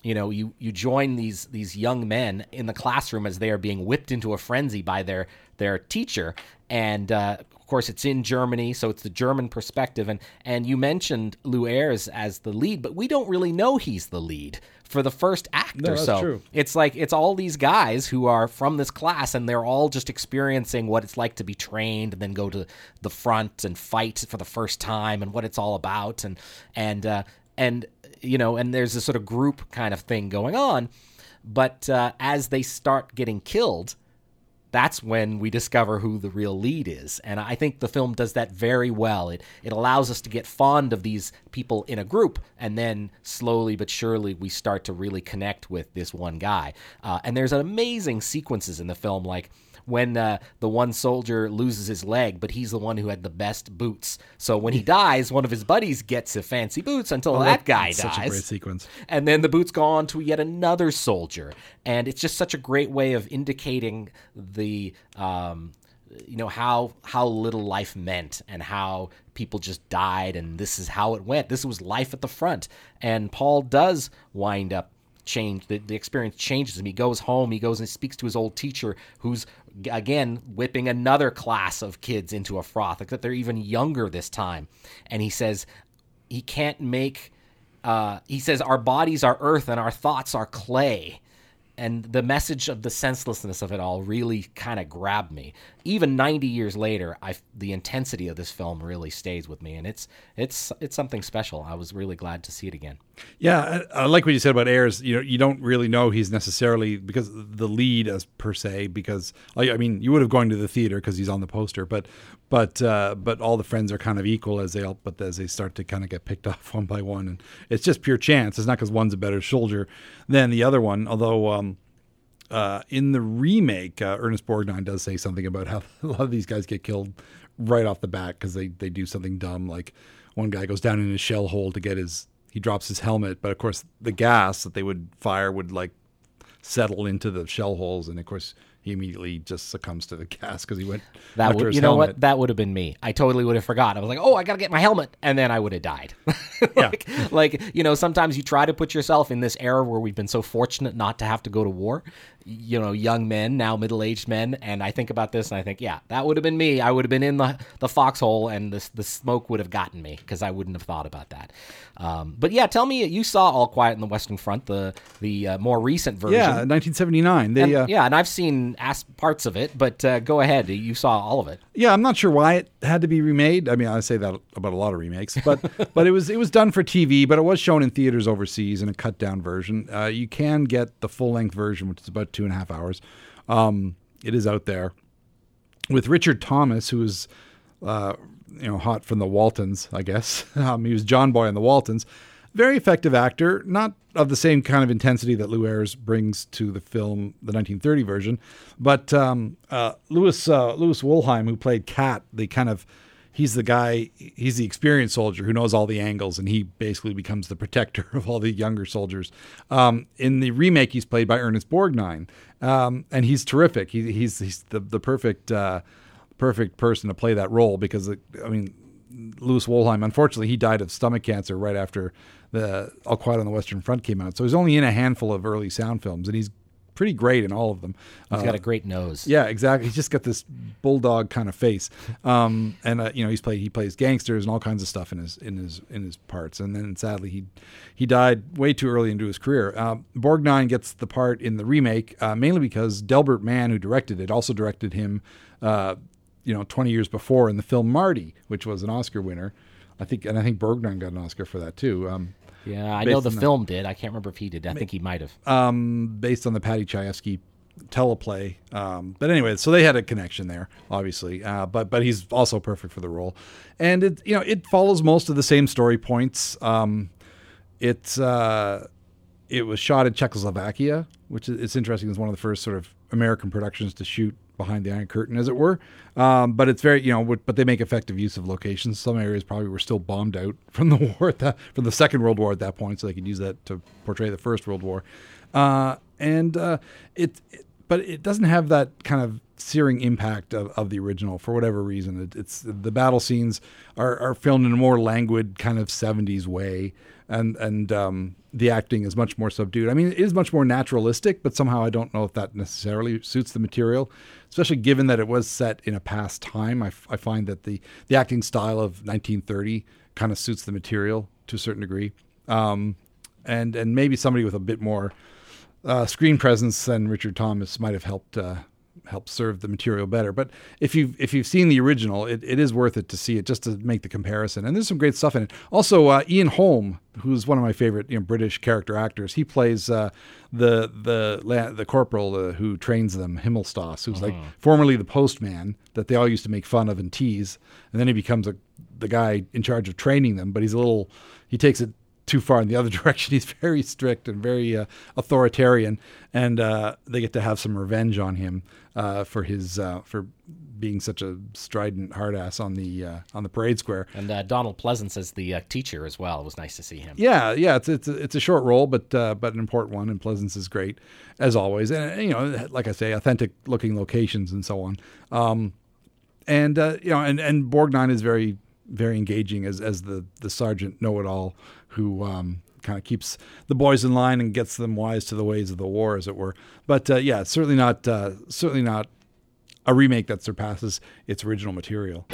you know, you you join these these young men in the classroom as they are being whipped into a frenzy by their their teacher, and uh, of course it's in Germany, so it's the German perspective. And and you mentioned Lew Ayres as the lead, but we don't really know he's the lead for the first act No, or so. true. It's like it's all these guys who are from this class and they're all just experiencing what it's like to be trained and then go to the front and fight for the first time and what it's all about and and uh, and you know and there's this sort of group kind of thing going on. But uh, as they start getting killed, that's when we discover who the real lead is. And I think the film does that very well. It it allows us to get fond of these people in a group, and then slowly but surely we start to really connect with this one guy. Uh, and there's amazing sequences in the film, like when uh, the one soldier loses his leg, but he's the one who had the best boots. So when he dies, one of his buddies gets the fancy boots until that guy dies Such a great sequence. and then the boots go on to yet another soldier and it's just such a great way of indicating the um, you know how how little life meant and how people just died and this is how it went this was life at the front and paul does wind up change the, the experience changes him. He goes home he goes and speaks to his old teacher who's again whipping another class of kids into a froth except they're even younger this time. And he says he can't make uh, he says our bodies are earth and our thoughts are clay and the message of the senselessness of it all really kind of grabbed me even 90 years later i the intensity of this film really stays with me and it's it's it's something special i was really glad to see it again Yeah, I, I like what you said about Ayres. You know, you don't really know he's necessarily because the lead as per se. Because I I mean, you would have gone to the theater because he's on the poster, but but uh, but all the friends are kind of equal as they all, but as they start to kind of get picked off one by one, and it's just pure chance. It's not because one's a better soldier than the other one. Although um, uh, in the remake, uh, Ernest Borgnine does say something about how a lot of these guys get killed right off the bat because they, they do something dumb. Like one guy goes down in a shell hole to get his, he drops his helmet, but of course the gas that they would fire would like settle into the shell holes, and of course he immediately just succumbs to the gas because he went that after would his you know helmet. what that would have been me i totally would have forgot i was like oh i gotta get my helmet and then i would have died like, like you know sometimes you try to put yourself in this era where we've been so fortunate not to have to go to war you know young men now middle aged men, and I think about this and I think, yeah, that would have been me. I would have been in the the foxhole, and the the smoke would have gotten me because I wouldn't have thought about that. Um, but yeah, tell me, you saw All Quiet in the Western Front, the the uh, more recent version. Yeah, 1979. They, And- uh, yeah, and I've seen parts of it, but uh, go ahead. You saw all of it. Yeah, I'm not sure why it had to be remade. I mean, I say that about a lot of remakes, but but it was it was done for TV, but it was shown in theaters overseas in a cut down version. Uh, you can get the full length version, which is about two and a half hours. Um, it is out there with Richard Thomas, who was uh, you know hot from the Waltons, I guess. Um, he was John Boy in the Waltons. Very effective actor, not of the same kind of intensity that Lew Ayres brings to the film, the 1930 version, but um, uh, Louis uh, Louis Wolheim, who played Kat, the kind of he's the guy, he's the experienced soldier who knows all the angles, and he basically becomes the protector of all the younger soldiers. Um, in the remake, he's played by Ernest Borgnine, um, and he's terrific. He, he's he's the the perfect uh, perfect person to play that role because I mean, Louis Wolheim, unfortunately, he died of stomach cancer right after the All Quiet on the Western Front came out. So he's only in a handful of early sound films, and he's pretty great in all of them. He's Uh, got a great nose. yeah, exactly. He's just got this bulldog kind of face, um, and uh, you know he's played he plays gangsters and all kinds of stuff in his in his in his parts. And then sadly he he died way too early into his career. Uh, Borgnine gets the part in the remake uh, mainly because Delbert Mann, who directed it, also directed him, uh, you know, 20 years before in the film Marty, which was an Oscar winner. I think, and I think Borgnine got an Oscar for that too. Um, Yeah, I know the film did. I can't remember if he did. I think he might have. um, based on the Paddy Chayefsky teleplay. Um, but anyway, so they had a connection there, obviously. Uh, but but he's also perfect for the role, and it you know it follows most of the same story points. Um, it's uh, it was shot in Czechoslovakia, which is it's interesting. It's one of the first sort of American productions to shoot behind the Iron Curtain, as it were. Um, but it's very you know, but they make effective use of locations. Some areas probably were still bombed out from the war at that from the Second World War at that point, so they could use that to portray the First World War. Uh, and uh, it, it, but it doesn't have that kind of searing impact of, of the original for whatever reason. It, it's the battle scenes are, are filmed in a more languid kind of '70s way, and and um, the acting is much more subdued. I mean, it is much more naturalistic, but somehow I don't know if that necessarily suits the material, especially given that it was set in a past time. I, f- I find that the the acting style of 1930 kind of suits the material to a certain degree, um, and and maybe somebody with a bit more uh, screen presence than Richard Thomas might have helped uh, help serve the material better. But if you've if you've seen the original, it, it is worth it to see it just to make the comparison. And there's some great stuff in it. Also, uh, Ian Holm, who's one of my favorite you know, British character actors, he plays uh, the the the corporal uh, who trains them, Himmelstoss, who's like formerly the postman that they all used to make fun of and tease, and then he becomes a the guy in charge of training them. But he's a little he takes it too far in the other direction. He's very strict and very uh, authoritarian, and uh, they get to have some revenge on him uh, for his uh, for being such a strident hard ass on the uh, on the parade square. And uh, Donald Pleasence as the uh, teacher as well. It was nice to see him. Yeah, yeah, it's it's a, it's a short role, but uh, but an important one. And Pleasance is great as always, and you know, like I say, authentic looking locations and so on. Um, and uh, you know, and and Borgnine is very very engaging as as the the sergeant know it all who. Um, Kind of keeps the boys in line and gets them wise to the ways of the war, as it were. But uh, yeah, certainly not uh, certainly not a remake that surpasses its original material.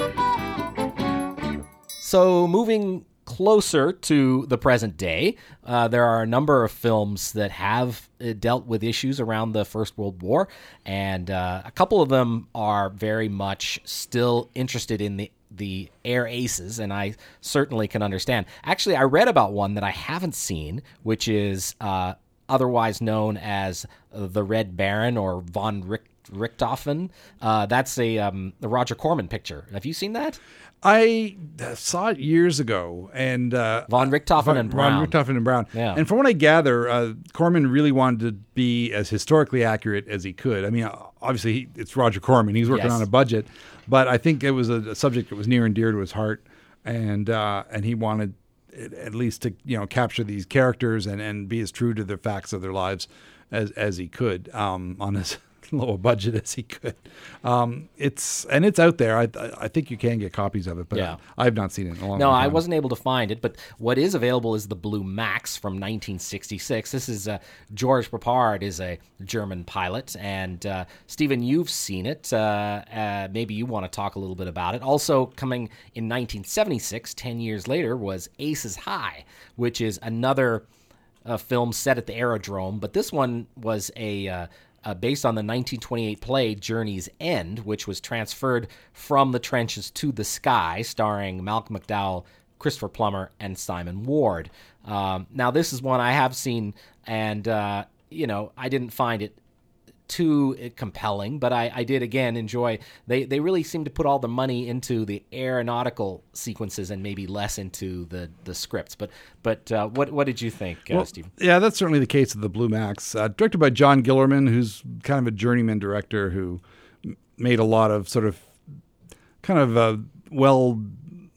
So, moving closer to the present day, uh, there are a number of films that have uh, dealt with issues around the First World War, and uh, a couple of them are very much still interested in the the air aces, and I certainly can understand. Actually, I read about one that I haven't seen, which is uh, otherwise known as the Red Baron or von Richt- Richthofen. Uh, that's a um, the Roger Corman picture. Have you seen that? I saw it years ago, and uh, Von Richthofen Von, and Brown. Von Richthofen and Brown. Yeah. And from what I gather, uh, Corman really wanted to be as historically accurate as he could. I mean, obviously, he, it's Roger Corman; he's working Yes. on a budget, but I think it was a, a subject that was near and dear to his heart, and uh, and he wanted at least to you know capture these characters and, and be as true to the facts of their lives as as he could um, on as low a budget as he could. Um, it's and it's out there. I I think you can get copies of it, but Yeah. I, have not seen it in a long time. No, I wasn't able to find it, but what is available is the Blue Max from 1966. This is uh, George Peppard is a German pilot, and uh, Stephen, you've seen it. Uh, uh, maybe you want to talk a little bit about it. Also, coming in 1976, 10 years later, was Aces High, which is another uh, film set at the Aerodrome, but this one was a uh, uh, based on the 1928 play Journey's End, which was transferred from the trenches to the sky, starring Malcolm McDowell, Christopher Plummer, and Simon Ward. Um, now, this is one I have seen, and uh, you know, I didn't find it too uh, compelling, but I, I did again enjoy. They they really seem to put all the money into the aeronautical sequences and maybe less into the, the scripts. But but uh, what what did you think, uh, Well, Stephen? Yeah, that's certainly the case of the Blue Max. Uh, directed by John Guillermin, who's kind of a journeyman director who made a lot of sort of kind of uh, well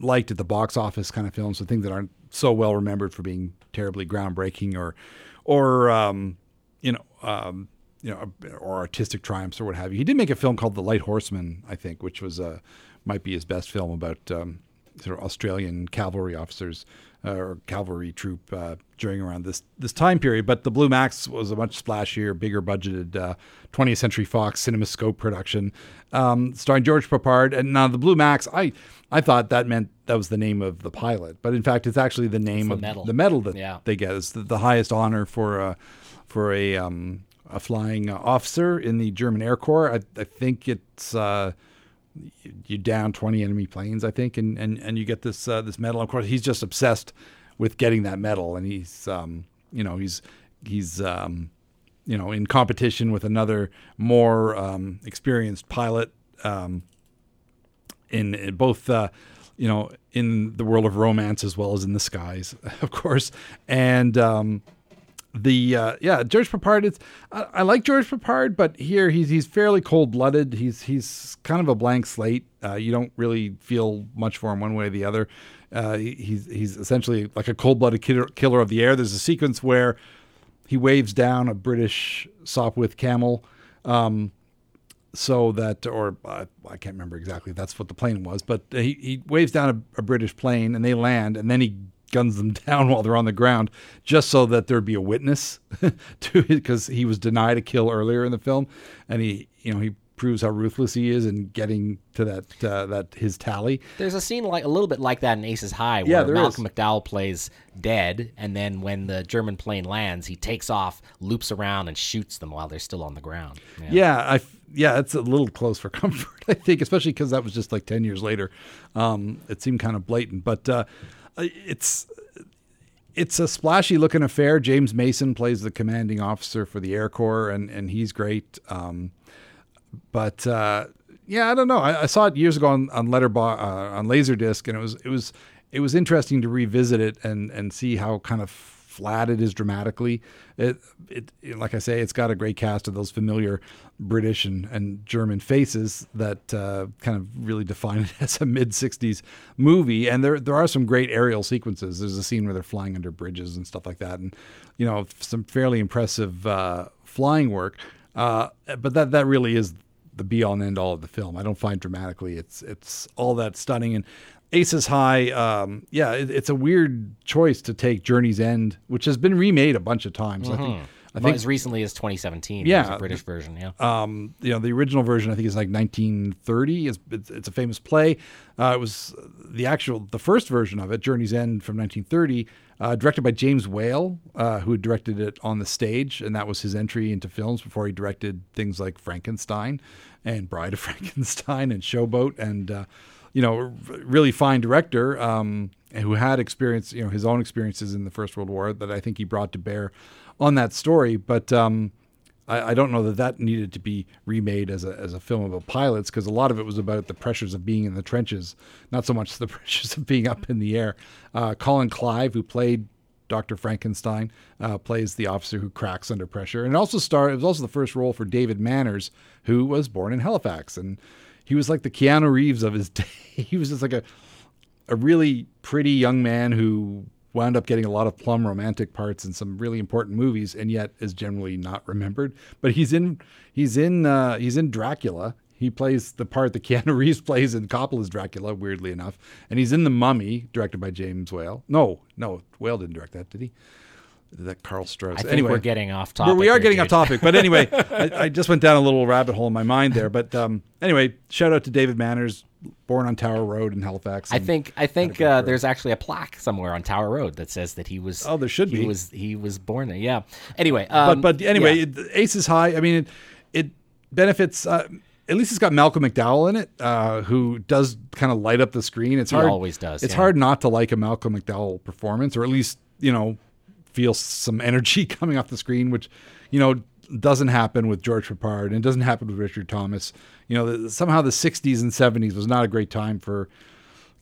liked at the box office kind of films, so things that aren't so well remembered for being terribly groundbreaking or or um, you know um, you know or artistic triumphs or what have you. He did make a film called The Light Horseman, I think, which was uh, might be his best film about um, sort of Australian cavalry officers uh, or cavalry troop uh, during around this this time period. But the Blue Max was a much splashier, bigger budgeted uh, 20th Century Fox CinemaScope production, um, starring George Peppard. And now the Blue Max, I I thought that meant that was the name of the pilot, but in fact, it's actually the name the of medal. the medal that Yeah. they get. It's the, the highest honor for uh, for a um, a flying officer in the German Air Corps. I, I think it's. Uh, you down 20 enemy planes, I think, and, and, and you get this uh, this medal. Of course, he's just obsessed with getting that medal, and he's um, you know he's he's um, you know in competition with another more um, experienced pilot um, in, in both uh, you know in the world of romance as well as in the skies, of course, and. The uh, yeah George Peppard it's I, I like George Peppard but here he's he's fairly cold blooded he's he's kind of a blank slate. Uh, you don't really feel much for him one way or the other. Uh, he- he's he's essentially like a cold blooded killer, killer of the air. There's a sequence where he waves down a British Sopwith camel um, so that or uh, I can't remember exactly that's what the plane was but he, he waves down a, a British plane and they land and then he guns them down while they're on the ground just so that there'd be a witness to it because he was denied a kill earlier in the film. And he you know he proves how ruthless he is in getting to that uh, that his tally. There's a scene like a little bit like that in Aces High where Yeah, Malcolm is. McDowell plays dead, and then when the German plane lands, he takes off, loops around, and shoots them while they're still on the ground. yeah. I f- yeah it's a little close for comfort I think especially because that was just like 10 years later. Um, it seemed kind of blatant. But uh, it's it's a splashy looking affair. James Mason plays the commanding officer for the Air Corps, and and he's great. Um, but uh, yeah, I don't know. I, I saw it years ago on on Letterbo- uh, on Laserdisc, and it was it was it was interesting to revisit it and and see how kind of flat it is dramatically. It, it like I say, it's got a great cast of those familiar British and, and German faces that uh, kind of really define it as a mid '60s movie. And there there are some great aerial sequences. There's a scene where they're flying under bridges and stuff like that, and you know some fairly impressive uh, flying work. Uh, but that that really is the be all and end all of the film. I don't find dramatically it's it's all that stunning and Aces High. Um, yeah, it, it's a weird choice to take Journey's End, which has been remade a bunch of times. I think. I Well, think as recently as 2017, Yeah. a British version. Yeah, um, you know, the original version I think is like 1930. It's, it's, it's a famous play. Uh, it was the actual, the first version of it, Journey's End from 1930, uh, directed by James Whale, uh, who had directed it on the stage, and that was his entry into films before he directed things like Frankenstein and Bride of Frankenstein and Showboat, and uh, you know, really fine director um, who had experience, you know, his own experiences in the First World War that I think he brought to bear on that story, but. Um, I, I don't know that that needed to be remade as a as a film about pilots because a lot of it was about the pressures of being in the trenches, not so much the pressures of being up in the air. Uh, Colin Clive, who played Dr. Frankenstein, uh, plays the officer who cracks under pressure, and also star it was also the first role for David Manners, who was born in Halifax, and he was like the Keanu Reeves of his day. he was just like a a really pretty young man who wound up getting a lot of plum romantic parts in some really important movies, and yet is generally not remembered. But he's in he's in uh, he's in Dracula. He plays the part that Keanu Reeves plays in Coppola's Dracula, weirdly enough, and he's in The Mummy, directed by James Whale. No, no, Whale didn't direct that, did he? That Carl Strauss. I think anyway, we're getting off topic. we are getting dude. off topic, but anyway, I, I just went down a little rabbit hole in my mind there. But um, anyway, shout out to David Manners, born on Tower Road in Halifax. I think I think uh, there's actually a plaque somewhere on Tower Road that says that he was. Oh, there should he be. was he was born there. Yeah. Anyway, but um, but anyway, yeah. it, Aces High. I mean, it, it benefits. Uh, at least it's got Malcolm McDowell in it, uh, who does kind of light up the screen. It's He hard. always does, It's yeah. hard not to like a Malcolm McDowell performance, or at least you know feel some energy coming off the screen, which you know doesn't happen with George Peppard and it doesn't happen with Richard Thomas. You know, the, somehow the '60s and '70s was not a great time for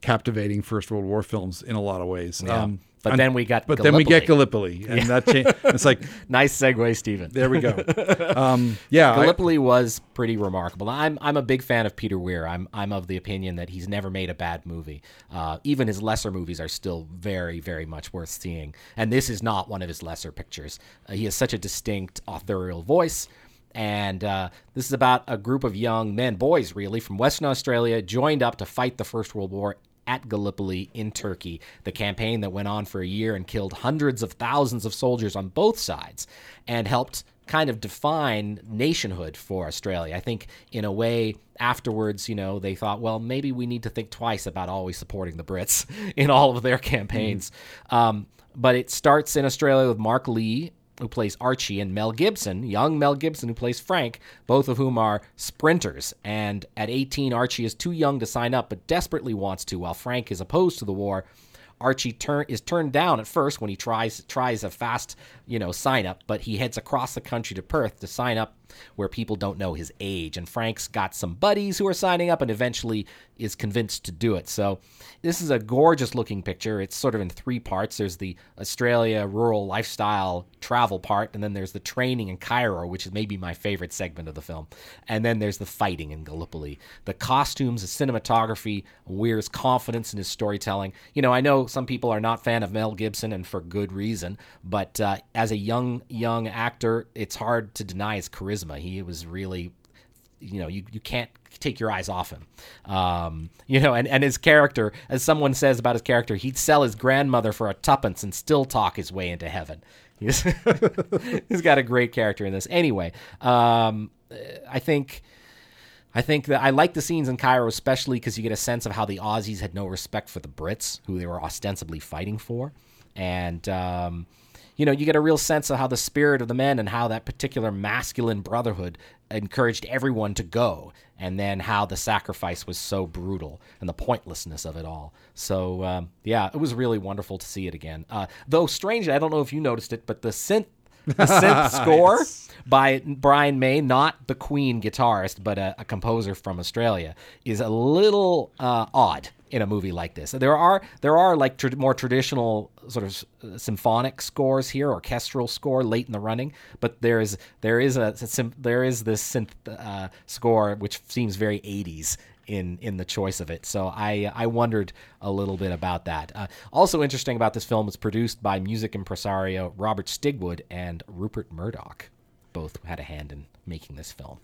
captivating First World War films in a lot of ways. Um, Yeah. But and- then we got but then we get Gallipoli. Gallipoli, and that cha- it's like nice segue, Stephen. there we go. Um, yeah, I- Gallipoli was pretty remarkable. I'm I'm a big fan of Peter Weir. I'm I'm of the opinion that he's never made a bad movie. Uh, even his lesser movies are still very very much worth seeing. And this is not one of his lesser pictures. Uh, he has such a distinct authorial voice. And uh, this is about a group of young men, boys really, from Western Australia, joined up to fight the First World War at Gallipoli in Turkey, the campaign that went on for a year and killed hundreds of thousands of soldiers on both sides and helped kind of define nationhood for Australia. I think in a way afterwards, you know, they thought, well, maybe we need to think twice about always supporting the Brits in all of their campaigns. Um, but it starts in Australia with Mark Lee who plays Archie, and Mel Gibson, young Mel Gibson, who plays Frank, both of whom are sprinters. And at 18, Archie is too young to sign up, but desperately wants to, while Frank is opposed to the war. Archie turn is turned down at first when he tries tries a fast, you know, sign up, but he heads across the country to Perth to sign up where people don't know his age. And Frank's got some buddies who are signing up and eventually is convinced to do it. So this is a gorgeous looking picture. It's sort of in three parts. There's the Australia rural lifestyle travel part, and then there's the training in Cairo, which is maybe my favorite segment of the film. And then there's the fighting in Gallipoli. The costumes, the cinematography, Weir's confidence in his storytelling. You know, I know some people are not fan of Mel Gibson, and for good reason. But uh, as a young young actor, it's hard to deny his charisma. He was really you know you, you can't take your eyes off him. Um, you know and, and his character as someone says about his character he'd sell his grandmother for a tuppence and still talk his way into heaven. He's, he's got a great character in this. Anyway um, i think I think that I like the scenes in Cairo, especially because you get a sense of how the Aussies had no respect for the Brits, who they were ostensibly fighting for, and um, you know you get a real sense of how the spirit of the men and how that particular masculine brotherhood encouraged everyone to go, and then how the sacrifice was so brutal and the pointlessness of it all. So um, yeah, it was really wonderful to see it again. Uh, though strangely, I don't know if you noticed it, but the synth the synth score by Brian May, not the Queen guitarist, but a, a composer from Australia, is a little uh, odd in a movie like this. There are there are like more traditional sort of uh, symphonic scores here, orchestral score late in the running, but there is there is a, there is this synth uh, score which seems very 80s in in the choice of it. So I I wondered a little bit about that. Uh, also interesting about this film, it's produced by music impresario Robert Stigwood and Rupert Murdoch. Both had a hand in making this film.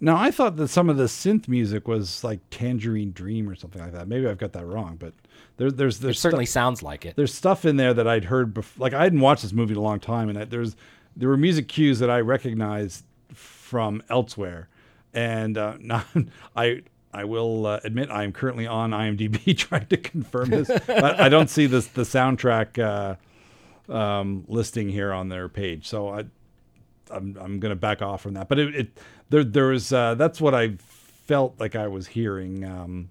Now I thought that some of the synth music was like Tangerine Dream or something like that. Maybe I've got that wrong, but there's there's It certainly sounds like it. there's stuff in there that I'd heard before. Like I hadn't watched this movie in a long time, and I, there's there were music cues that I recognized from elsewhere, and uh, now I. I will uh, admit I am currently on IMDb trying to confirm this, but I don't see this the soundtrack uh, um, listing here on their page. So I, I'm I'm gonna back off from that. But it, it there there was uh, that's what I felt like I was hearing. Um,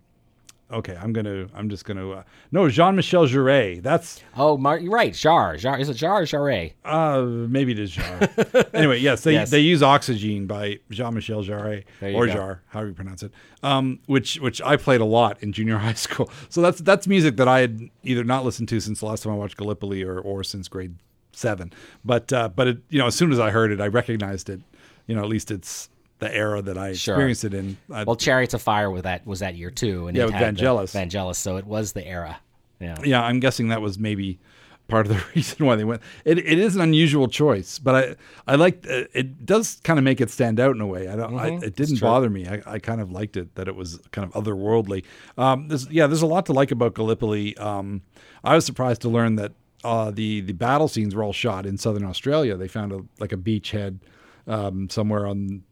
okay, I'm gonna I'm just gonna uh, no Jean Michel Jarre. That's oh, Mar- you're right. Jar. Jar. Is it Jar or Jarre? uh maybe it is Jar. anyway, yes, they Yes. they use Oxygen by Jean Michel Jarre or go. Jar, however you pronounce it. Um, which which I played a lot in junior high school. So that's that's music that I had either not listened to since the last time I watched Gallipoli or or since grade seven. But uh, but it you know as soon as I heard it, I recognized it. You know, at least it's the era that I Sure. experienced it in. I, Well, Chariots of Fire was that was that year too, and Yeah, it with the Vangelis. Vangelis, so it was the era. Yeah. yeah, I'm guessing that was maybe part of the reason why they went. It, it is an unusual choice, but I I like it. Does kind of make it stand out in a way. I don't. I, it didn't bother me. I, I kind of liked it that it was kind of otherworldly. Um, there's, yeah, there's a lot to like about Gallipoli. Um, I was surprised to learn that uh, the the battle scenes were all shot in southern Australia. They found a like a beachhead um, somewhere on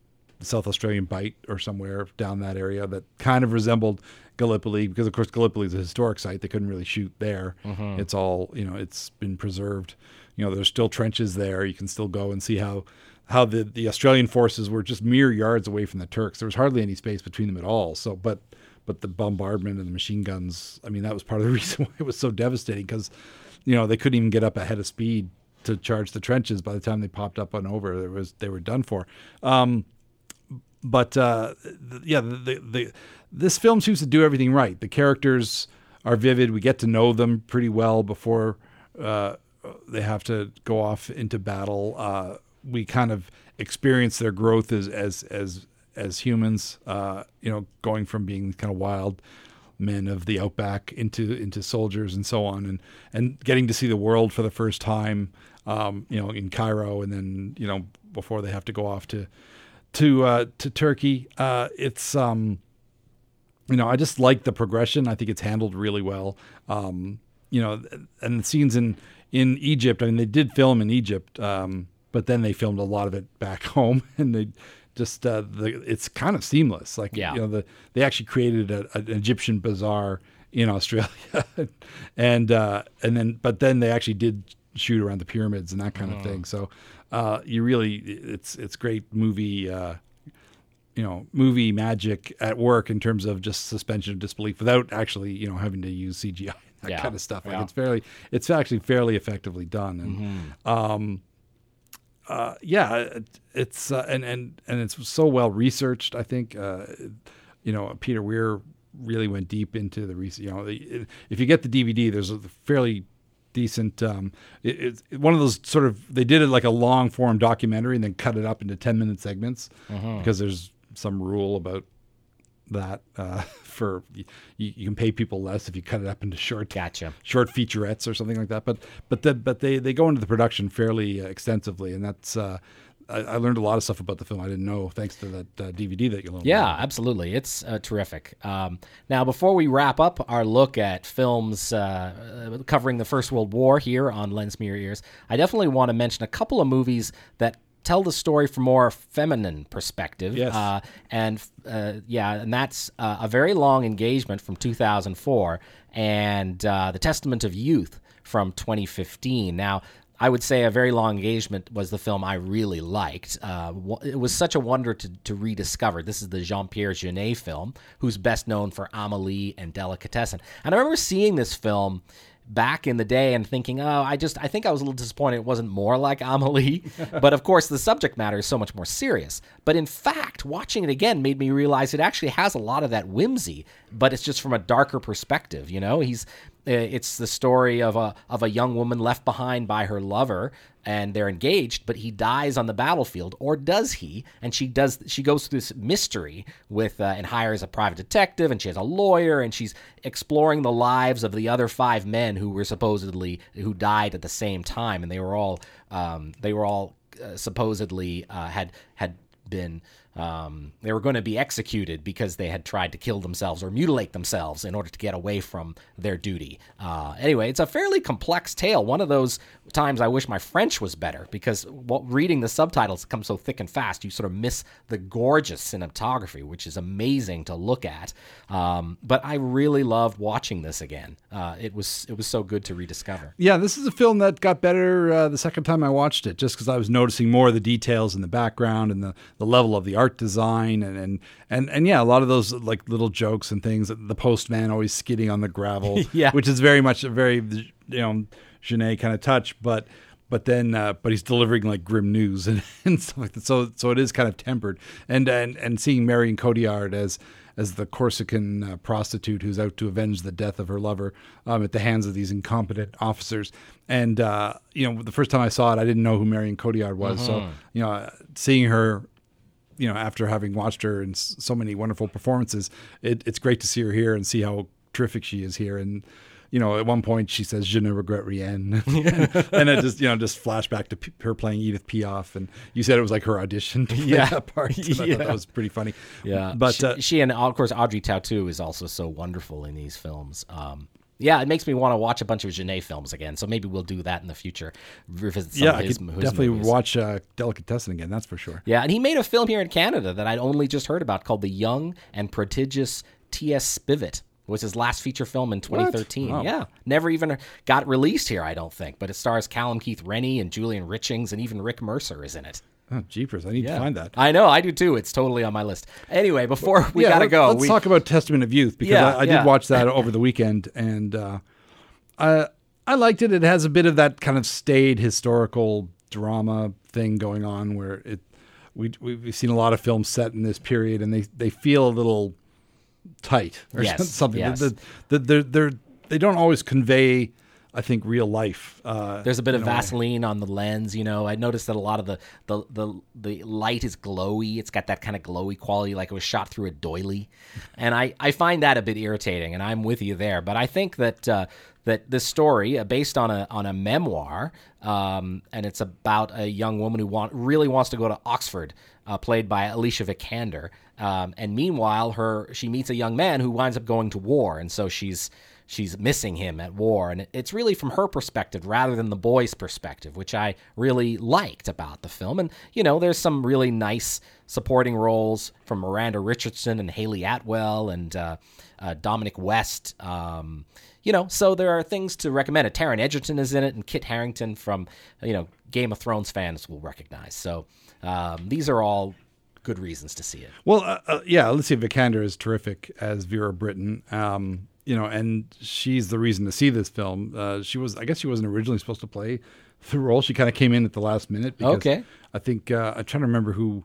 South Australian Bight or somewhere down that area that kind of resembled Gallipoli because of course Gallipoli is a historic site. They couldn't really shoot there. Mm-hmm. It's all you know. It's been preserved. You know, there's still trenches there. You can still go and see how how the the Australian forces were just mere yards away from the Turks. There was hardly any space between them at all. So, but but the bombardment and the machine guns. I mean, that was part of the reason why it was so devastating because you know they couldn't even get up ahead of speed to charge the trenches. By the time they popped up and over, there was they were done for. Um, but uh, yeah, the, the, the this film seems to do everything right. The characters are vivid. We get to know them pretty well before uh, they have to go off into battle. Uh, we kind of experience their growth as as as as humans. Uh, you know, going from being kind of wild men of the outback into into soldiers and so on, and and getting to see the world for the first time. Um, you know, in Cairo, and then you know before they have to go off to to uh, to Turkey. Uh, it's um, you know, I just like the progression. I think it's handled really well. Um, you know, and the scenes in in Egypt. I mean, they did film in Egypt, um, but then they filmed a lot of it back home, and they just uh, the it's kind of seamless. Like Yeah. you know, the they actually created a, an Egyptian bazaar in Australia, and uh, and then but then they actually did shoot around the pyramids and that kind of thing. So uh, you really it's it's great movie. Uh, you know, movie magic at work in terms of just suspension of disbelief without actually, you know, having to use CGI that Yeah. kind of stuff. Like Yeah. it's fairly, it's actually fairly effectively done. And um, uh, yeah, it, it's uh, and and and it's so well researched. I think uh, you know Peter Weir really went deep into the research. You know, the, if you get the DVD, there's a fairly decent. Um, it, it's one of those sort of they did it like a long form documentary and then cut it up into ten minute segments because there's some rule about that uh, for you, you can pay people less if you cut it up into short Gotcha. short featurettes or something like that. But but the, but they they go into the production fairly uh, extensively, and that's uh, I, I learned a lot of stuff about the film I didn't know thanks to that uh, DVD that you loaned. me. Yeah, absolutely. It's uh, terrific. Um, now, before we wrap up our look at films uh, uh, covering the First World War here on Lends Me Your Ears, I definitely want to mention a couple of movies that tell the story from more feminine perspective. Yes. Uh, and uh, yeah, and that's uh, a very long engagement from 2004 and uh, the Testament of Youth from 2015. Now. I would say a very long engagement was the film I really liked. Uh, it was such a wonder to, to rediscover. This is the Jean Pierre Jeunet film, who's best known for Amelie and Delicatessen. And I remember seeing this film back in the day and thinking, oh, I just, I think I was a little disappointed it wasn't more like Amelie. but of course, the subject matter is so much more serious. But in fact, watching it again made me realize it actually has a lot of that whimsy, but it's just from a darker perspective. You know, he's, it's the story of a of a young woman left behind by her lover and they're engaged but he dies on the battlefield or does he? And she does she goes through this mystery with uh, and hires a private detective and she has a lawyer and she's exploring the lives of the other five men who were supposedly who died at the same time and they were all um, they were all uh, supposedly uh, had had been um, they were going to be executed because they had tried to kill themselves or mutilate themselves in order to get away from their duty. Uh, anyway, it's a fairly complex tale. One of those times I wish my French was better because reading the subtitles comes so thick and fast, you sort of miss the gorgeous cinematography, which is amazing to look at. Um, but I really loved watching this again. Uh, it was it was so good to rediscover. Yeah, this is a film that got better uh, the second time I watched it, just because I was noticing more of the details in the background and the, the level of the art design and, and and and yeah, a lot of those like little jokes and things. The postman always skidding on the gravel, Yeah. which is very much a very you know Jeunet kind of touch, but. But then, uh, but he's delivering like grim news and, and stuff like that. So, so it is kind of tempered. And and and seeing Marion Cotillard as as the Corsican uh, prostitute who's out to avenge the death of her lover um, at the hands of these incompetent officers. And uh, you know, the first time I saw it, I didn't know who Marion Cotillard was. So you know, seeing her, you know, after having watched her in so many wonderful performances, it, it's great to see her here and see how terrific she is here. And you know, at one point she says "Je ne regrette rien," and it just you know just flashback to P- her playing Edith Piaf, and you said it was like her audition to play Yeah. that part. And I thought Yeah. that was pretty funny. Yeah, but she, uh, she and of course Audrey Tautou is also so wonderful in these films. Um, yeah, it makes me want to watch a bunch of Jeunet films again. So maybe we'll do that in the future. Revisit some yeah, of I his, could his definitely movies. watch uh, Delicatessen again. That's for sure. Yeah, and he made a film here in Canada that I'd only just heard about called The Young and Prodigious T.S. Spivet. Was his last feature film in 2013. Wow. Yeah, never even got released here, I don't think. But it stars Callum Keith Rennie and Julian Richings, and even Rick Mercer is in it. Oh, jeepers! I need to find that. I know, I do too. It's totally on my list. Anyway, before we yeah, gotta let- go, Let's we, talk about Testament of Youth because Yeah, I, I yeah. did watch that over the weekend and uh, I I liked it. It has a bit of that kind of staid historical drama thing going on where it we we- we've seen a lot of films set in this period and they they feel a little tight or Yes, something. yes. The, the, they're, they're, they don't always convey. I think real life. Uh, There's a bit of in a way. Vaseline on the lens, you know. I noticed that a lot of the, the the the light is glowy. It's got that kind of glowy quality, like it was shot through a doily, and I I find that a bit irritating. And I'm with you there. But I think that uh, that this story, uh, based on a on a memoir, um, and it's about a young woman who want really wants to go to Oxford, uh, played by Alicia Vikander. Um, and meanwhile, her she meets a young man who winds up going to war, and so she's she's missing him at war. And it's really from her perspective rather than the boy's perspective which i really liked about the film. And you know there's some really nice supporting roles from miranda richardson and hayley atwell and uh, uh, dominic west um, you know so there are things to recommend. A Taron Egerton is in it and kit harington from you know game of thrones fans will recognize. So um, these are all good reasons to see it. Well, uh, uh, yeah, Alicia Vikander is terrific as Vera Brittain. Um, you know, and she's the reason to see this film. Uh, she was, I guess, she wasn't originally supposed to play the role. She kind of came in at the last minute. Because Okay. I think uh, I'm trying to remember who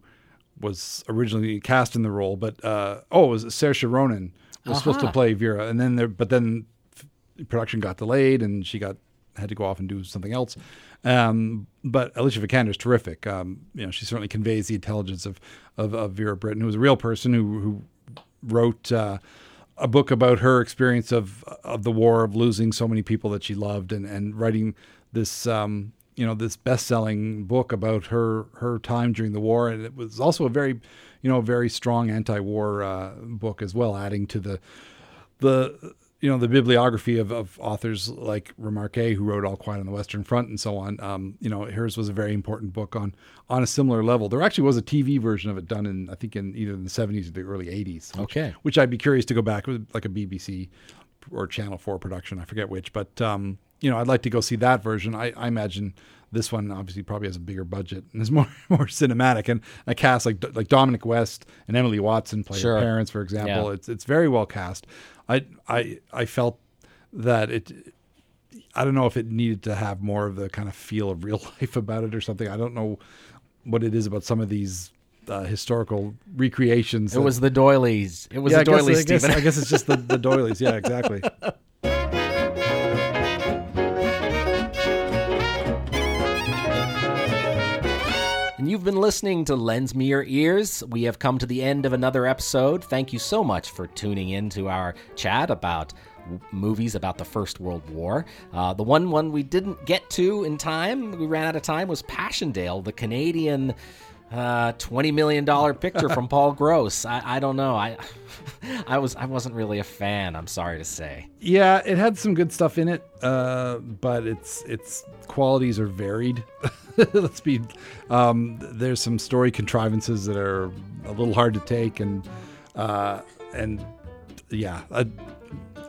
was originally cast in the role, but uh, oh, it was Saoirse Ronan was supposed to play Vera, and then there, but then production got delayed, and she got had to go off and do something else. Um, but Alicia Vikander is terrific. Um, you know, she certainly conveys the intelligence of of, of Vera Brittain, who was a real person who who wrote uh, a book about her experience of of the war, of losing so many people that she loved, and and writing this um, you know this best selling book about her her time during the war, and it was also a very you know very strong anti war uh, book as well, adding to the the you know the bibliography of, of authors like Remarque who wrote All Quiet on the Western Front and so on. Um, you know, hers was a very important book on on a similar level. There actually was a TV version of it done in I think in either the seventies or the early eighties. Okay. which I'd be curious to go back with like a BBC or Channel Four production. I forget which, but um, you know, I'd like to go see that version. I, I imagine this one obviously probably has a bigger budget and is more more cinematic and a cast like like Dominic West and Emily Watson play Sure. her parents, for example. Yeah. It's it's very well cast. I I I felt that it. I don't know if it needed to have more of the kind of feel of real life about it or something. I don't know what it is about some of these uh, historical recreations. it that- was the doilies it was yeah, the I guess, doilies I, guess, I guess it's just the, the doilies. Yeah, exactly. you've been listening to Lends Me Your Ears. We have come to the end of another episode. Thank you so much for tuning in to our chat about movies about the First World War. Uh, the one one we didn't get to in time, we ran out of time, was Passchendaele, the Canadian uh, twenty million dollar picture from Paul Gross. I, I don't know. I I was I wasn't really a fan. I'm sorry to say. Yeah, it had some good stuff in it, uh, but its its qualities are varied. Let's be. Um, there's some story contrivances that are a little hard to take, and uh, and yeah, I,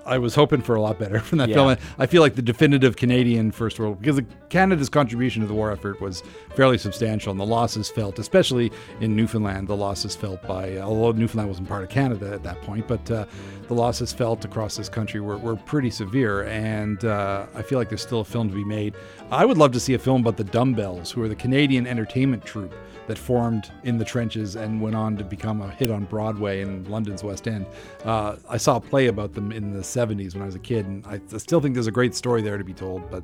I was hoping for a lot better from that Yeah. film. I feel like the definitive Canadian First World because Canada's contribution to the war effort was fairly substantial, and the losses felt, especially in Newfoundland, the losses felt by although Newfoundland wasn't part of Canada at that point, but uh, the losses felt across this country were, were pretty severe, and uh, I feel like there's still a film to be made. I would love to see a film about the Dumbbells, who are the Canadian entertainment troupe that formed in the trenches and went on to become a hit on Broadway and London's West End. Uh, I saw a play about them in the 70s when I was a kid, and I still think there's a great story there to be told, but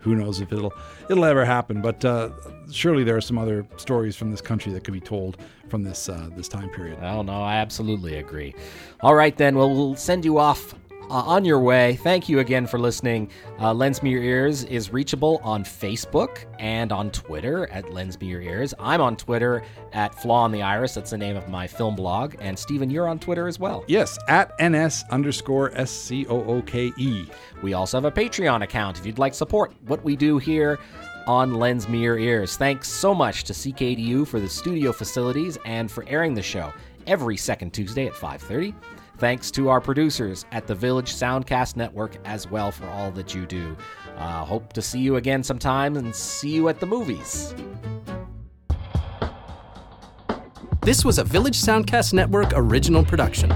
who knows if it'll it'll ever happen. But uh, surely there are some other stories from this country that could be told from this uh, this time period. Oh no, I absolutely agree. All right then, well we'll send you off uh, on your way. Thank you again for listening. Uh, Lends Me Your Ears is reachable on Facebook and on Twitter at Lends Me Your Ears. I'm on Twitter at Flaw on the Iris. That's the name of my film blog. And Stephen, you're on Twitter as well. Yes, at ns underscore s c o o k e. We also have a Patreon account if you'd like support what we do here on Lends Me Your Ears. Thanks so much to CKDU for the studio facilities and for airing the show every second Tuesday at 5:30. Thanks to our producers at the Village Soundcast Network as well for all that you do. Uh, hope to see you again sometime and see you at the movies. This was a Village Soundcast Network original production.